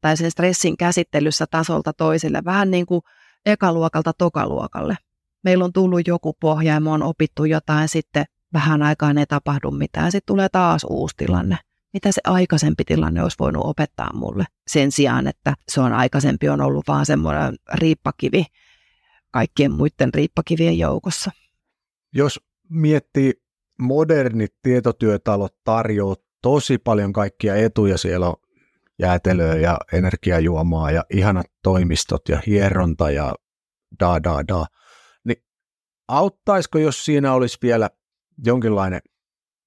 tai sen stressin käsittelyssä tasolta toiselle, vähän niin kuin ekaluokalta tokaluokalle. Meillä on tullut joku pohja ja me on opittu jotain, sitten vähän aikaan ei tapahdu mitään, sitten tulee taas uusi tilanne. Mitä se aikaisempi tilanne olisi voinut opettaa mulle sen sijaan, että se on aikaisempi on ollut vaan semmoinen riippakivi, kaikkien muiden riippakivien joukossa. Jos miettii, modernit tietotyötalot tarjoaa tosi paljon kaikkia etuja. Siellä on jäätelöä ja energiajuomaa ja ihanat toimistot ja hieronta ja da da da. Niin auttaisiko, jos siinä olisi vielä jonkinlainen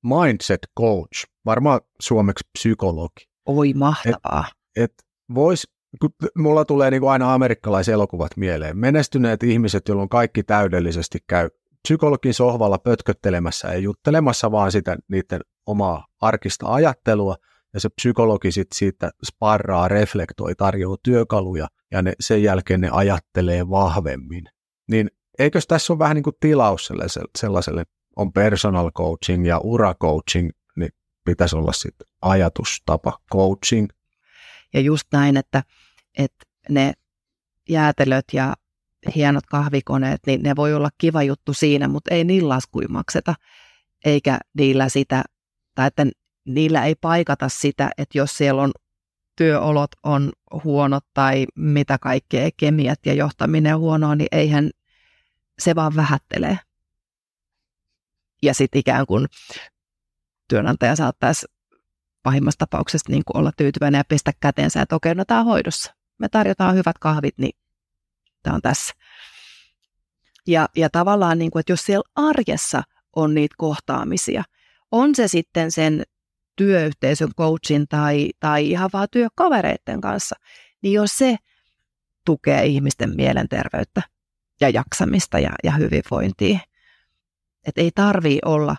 mindset coach, varmaan suomeksi psykologi. Oi mahtavaa. Et, et vois kun mulla tulee niin kuin aina amerikkalaiselokuvat mieleen. Menestyneet ihmiset, joilla on kaikki täydellisesti käy psykologin sohvalla pötköttelemässä ja juttelemassa vaan sitä niiden omaa arkista ajattelua, ja se psykologi sit siitä sparraa, reflektoi, tarjoaa työkaluja, ja ne, sen jälkeen ne ajattelee vahvemmin. Niin eikös tässä ole vähän niin kuin tilaus sellaiselle, sellaiselle on personal coaching ja ura coaching, niin pitäisi olla sitten ajatustapa coaching, ja just näin, että, että ne jäätelöt ja hienot kahvikoneet, niin ne voi olla kiva juttu siinä, mutta ei niillä laskui makseta, eikä niillä sitä, tai että niillä ei paikata sitä, että jos siellä on työolot on huonot tai mitä kaikkea, kemiat ja johtaminen on huonoa, niin eihän se vaan vähättelee. Ja sitten ikään kuin työnantaja saattaisi pahimmassa tapauksessa niin kuin olla tyytyväinen ja pestä käteensä, että okei, no tämä on hoidossa. Me tarjotaan hyvät kahvit, niin tämä on tässä. Ja, ja tavallaan, niin kuin, että jos siellä arjessa on niitä kohtaamisia, on se sitten sen työyhteisön coachin tai, tai ihan vaan työkavereiden kanssa, niin jos se tukee ihmisten mielenterveyttä ja jaksamista ja, ja hyvinvointia. Että ei tarvii olla,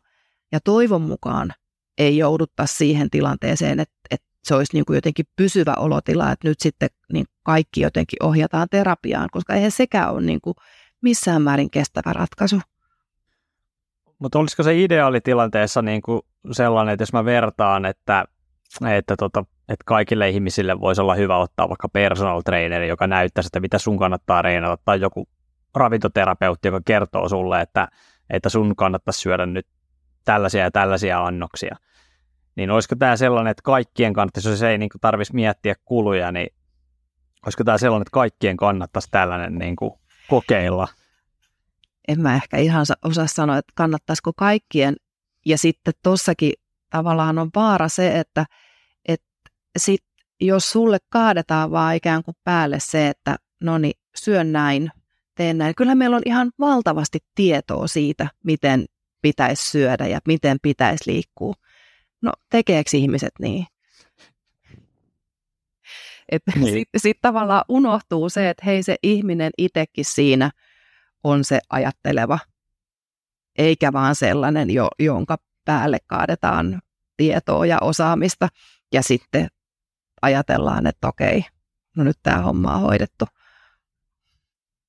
ja toivon mukaan ei joudutta siihen tilanteeseen, että, että se olisi niin kuin jotenkin pysyvä olotila, että nyt sitten niin kaikki jotenkin ohjataan terapiaan, koska eihän sekään ole niin kuin missään määrin kestävä ratkaisu. Mutta olisiko se ideaalitilanteessa niin kuin sellainen, että jos mä vertaan, että, että, tota, että kaikille ihmisille voisi olla hyvä ottaa vaikka personal traineri, joka näyttää sitä, mitä sun kannattaa reenata, tai joku ravintoterapeutti, joka kertoo sulle, että, että sun kannattaisi syödä nyt tällaisia ja tällaisia annoksia. niin olisiko tämä sellainen, että kaikkien kannattaisi, jos ei niin tarvitsisi miettiä kuluja, niin olisiko tämä sellainen, että kaikkien kannattaisi tällainen niin kuin kokeilla? En mä ehkä ihan osaa sanoa, että kannattaisiko kaikkien. Ja sitten tuossakin tavallaan on vaara se, että, että sit, jos sulle kaadetaan vaan ikään kuin päälle se, että no niin, syön näin, teen näin. Kyllä meillä on ihan valtavasti tietoa siitä, miten pitäisi syödä ja miten pitäisi liikkua. No tekeekö ihmiset niin? Että niin. sitten sit tavallaan unohtuu se, että hei se ihminen itsekin siinä on se ajatteleva, eikä vaan sellainen, jo, jonka päälle kaadetaan tietoa ja osaamista ja sitten ajatellaan, että okei, no nyt tämä homma on hoidettu.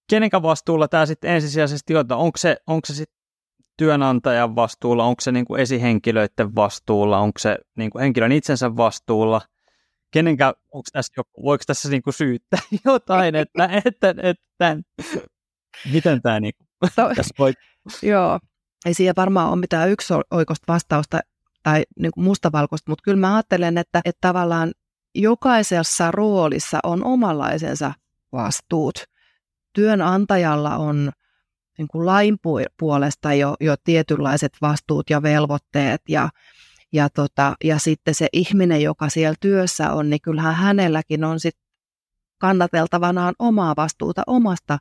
Kenenkä vastuulla tämä sitten ensisijaisesti on? Onko se, onko se sitten työnantajan vastuulla, onko se niin kuin esihenkilöiden vastuulla, onko se niin kuin henkilön itsensä vastuulla, kenenkä, onko tässä joku, voiko tässä niin kuin syyttää jotain, että, että, että, että miten tämä niin kuin, voi... Joo, ei siihen varmaan ole mitään yksi oikosta vastausta tai niin mustavalkoista, mutta kyllä mä ajattelen, että, että tavallaan jokaisessa roolissa on omanlaisensa vastuut. Työnantajalla on niin kuin lain puolesta jo, jo tietynlaiset vastuut ja velvoitteet ja, ja, tota, ja sitten se ihminen, joka siellä työssä on, niin kyllähän hänelläkin on sit kannateltavanaan omaa vastuuta omasta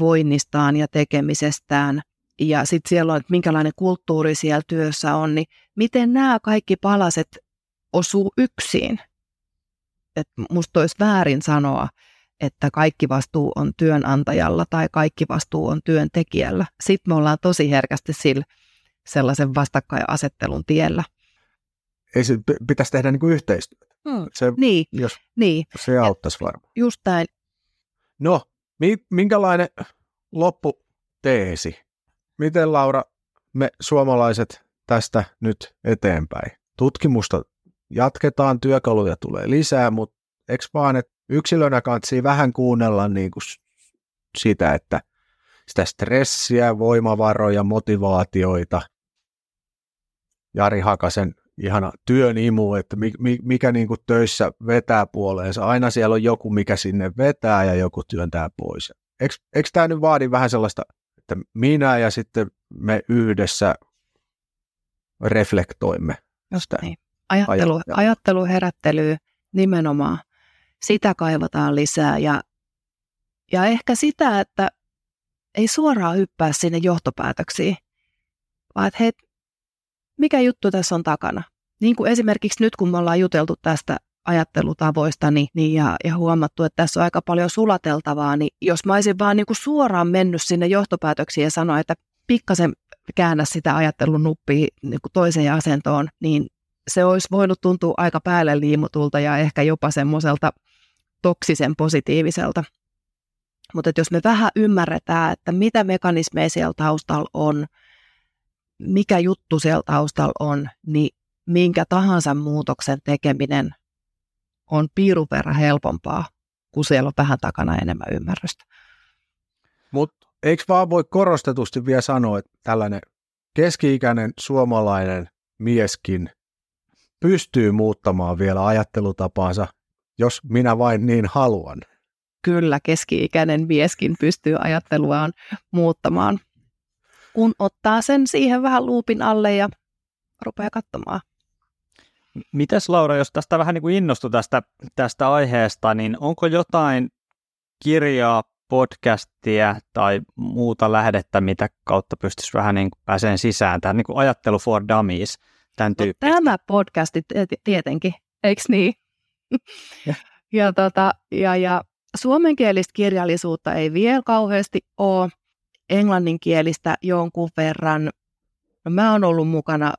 voinnistaan ja tekemisestään. Ja sitten siellä on, että minkälainen kulttuuri siellä työssä on, niin miten nämä kaikki palaset osuu yksin. Et musta olisi väärin sanoa, että kaikki vastuu on työnantajalla tai kaikki vastuu on työntekijällä. Sitten me ollaan tosi herkästi sillä sellaisen vastakkainasettelun tiellä. Ei se pitäisi tehdä niin kuin yhteistyötä. Hmm. Se, niin, jos, niin. se auttaisi varmaan. Just näin. No, minkälainen lopputeesi? Miten Laura me suomalaiset tästä nyt eteenpäin? Tutkimusta jatketaan, työkaluja tulee lisää, mutta eikö vaan, että yksilönä kantsii vähän kuunnella niin kuin sitä, että sitä stressiä, voimavaroja, motivaatioita, Jari Hakasen ihana työn imu, että mikä niin kuin töissä vetää puoleensa. Aina siellä on joku, mikä sinne vetää ja joku työntää pois. Eikö, eikö tämä nyt vaadi vähän sellaista, että minä ja sitten me yhdessä reflektoimme Just Niin. Ajattelu, ajattelu, herättely nimenomaan sitä kaivataan lisää ja, ja ehkä sitä, että ei suoraan hyppää sinne johtopäätöksiin, vaan että hei, mikä juttu tässä on takana. Niin kuin esimerkiksi nyt, kun me ollaan juteltu tästä ajattelutavoista niin, niin ja, ja huomattu, että tässä on aika paljon sulateltavaa, niin jos mä olisin vaan niin kuin suoraan mennyt sinne johtopäätöksiin ja sanoa, että pikkasen käännä sitä ajattelun nuppia niin kuin toiseen asentoon, niin se olisi voinut tuntua aika päälle liimutulta ja ehkä jopa semmoiselta toksisen positiiviselta. Mutta jos me vähän ymmärretään, että mitä mekanismeja siellä taustalla on, mikä juttu siellä taustalla on, niin minkä tahansa muutoksen tekeminen on piirun verran helpompaa, kun siellä on vähän takana enemmän ymmärrystä. Mutta eikö vaan voi korostetusti vielä sanoa, että tällainen keski-ikäinen suomalainen mieskin pystyy muuttamaan vielä ajattelutapaansa jos minä vain niin haluan. Kyllä, keski-ikäinen mieskin pystyy ajatteluaan muuttamaan, kun ottaa sen siihen vähän luupin alle ja rupeaa katsomaan. Mites Laura, jos tästä vähän niin kuin innostui tästä, tästä aiheesta, niin onko jotain kirjaa, podcastia tai muuta lähdettä, mitä kautta pystyisi vähän niin kuin pääseen sisään, tähän niin kuin ajattelu for dummies, tämän no, Tämä podcasti tietenkin, eikö niin? ja, ja, tota, ja, ja suomenkielistä kirjallisuutta ei vielä kauheasti ole, englanninkielistä jonkun verran. No, mä oon ollut mukana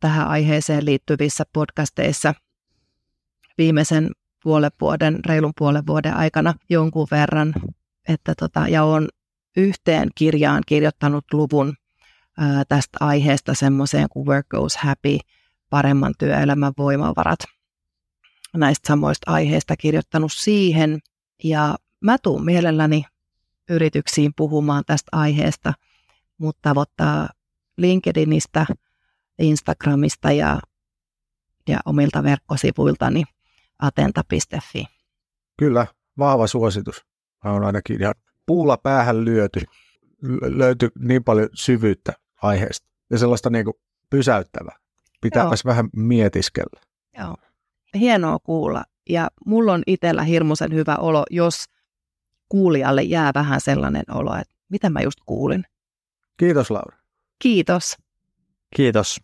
tähän aiheeseen liittyvissä podcasteissa viimeisen puolen vuoden, reilun puolen vuoden aikana jonkun verran, että tota, ja on yhteen kirjaan kirjoittanut luvun ää, tästä aiheesta semmoiseen kuin Work Goes Happy, paremman työelämän voimavarat – näistä samoista aiheista kirjoittanut siihen. Ja mä tuun mielelläni yrityksiin puhumaan tästä aiheesta, mutta tavoittaa LinkedInistä, Instagramista ja ja omilta verkkosivuiltani atenta.fi. Kyllä, vahva suositus. Mä on ainakin ihan puulla päähän lyöty. Löytyy niin paljon syvyyttä aiheesta ja sellaista niin kuin pysäyttävää. Pitääpäs Joo. vähän mietiskellä. Joo, hienoa kuulla. Ja mulla on itsellä hirmuisen hyvä olo, jos kuulijalle jää vähän sellainen olo, että mitä mä just kuulin. Kiitos Laura. Kiitos. Kiitos.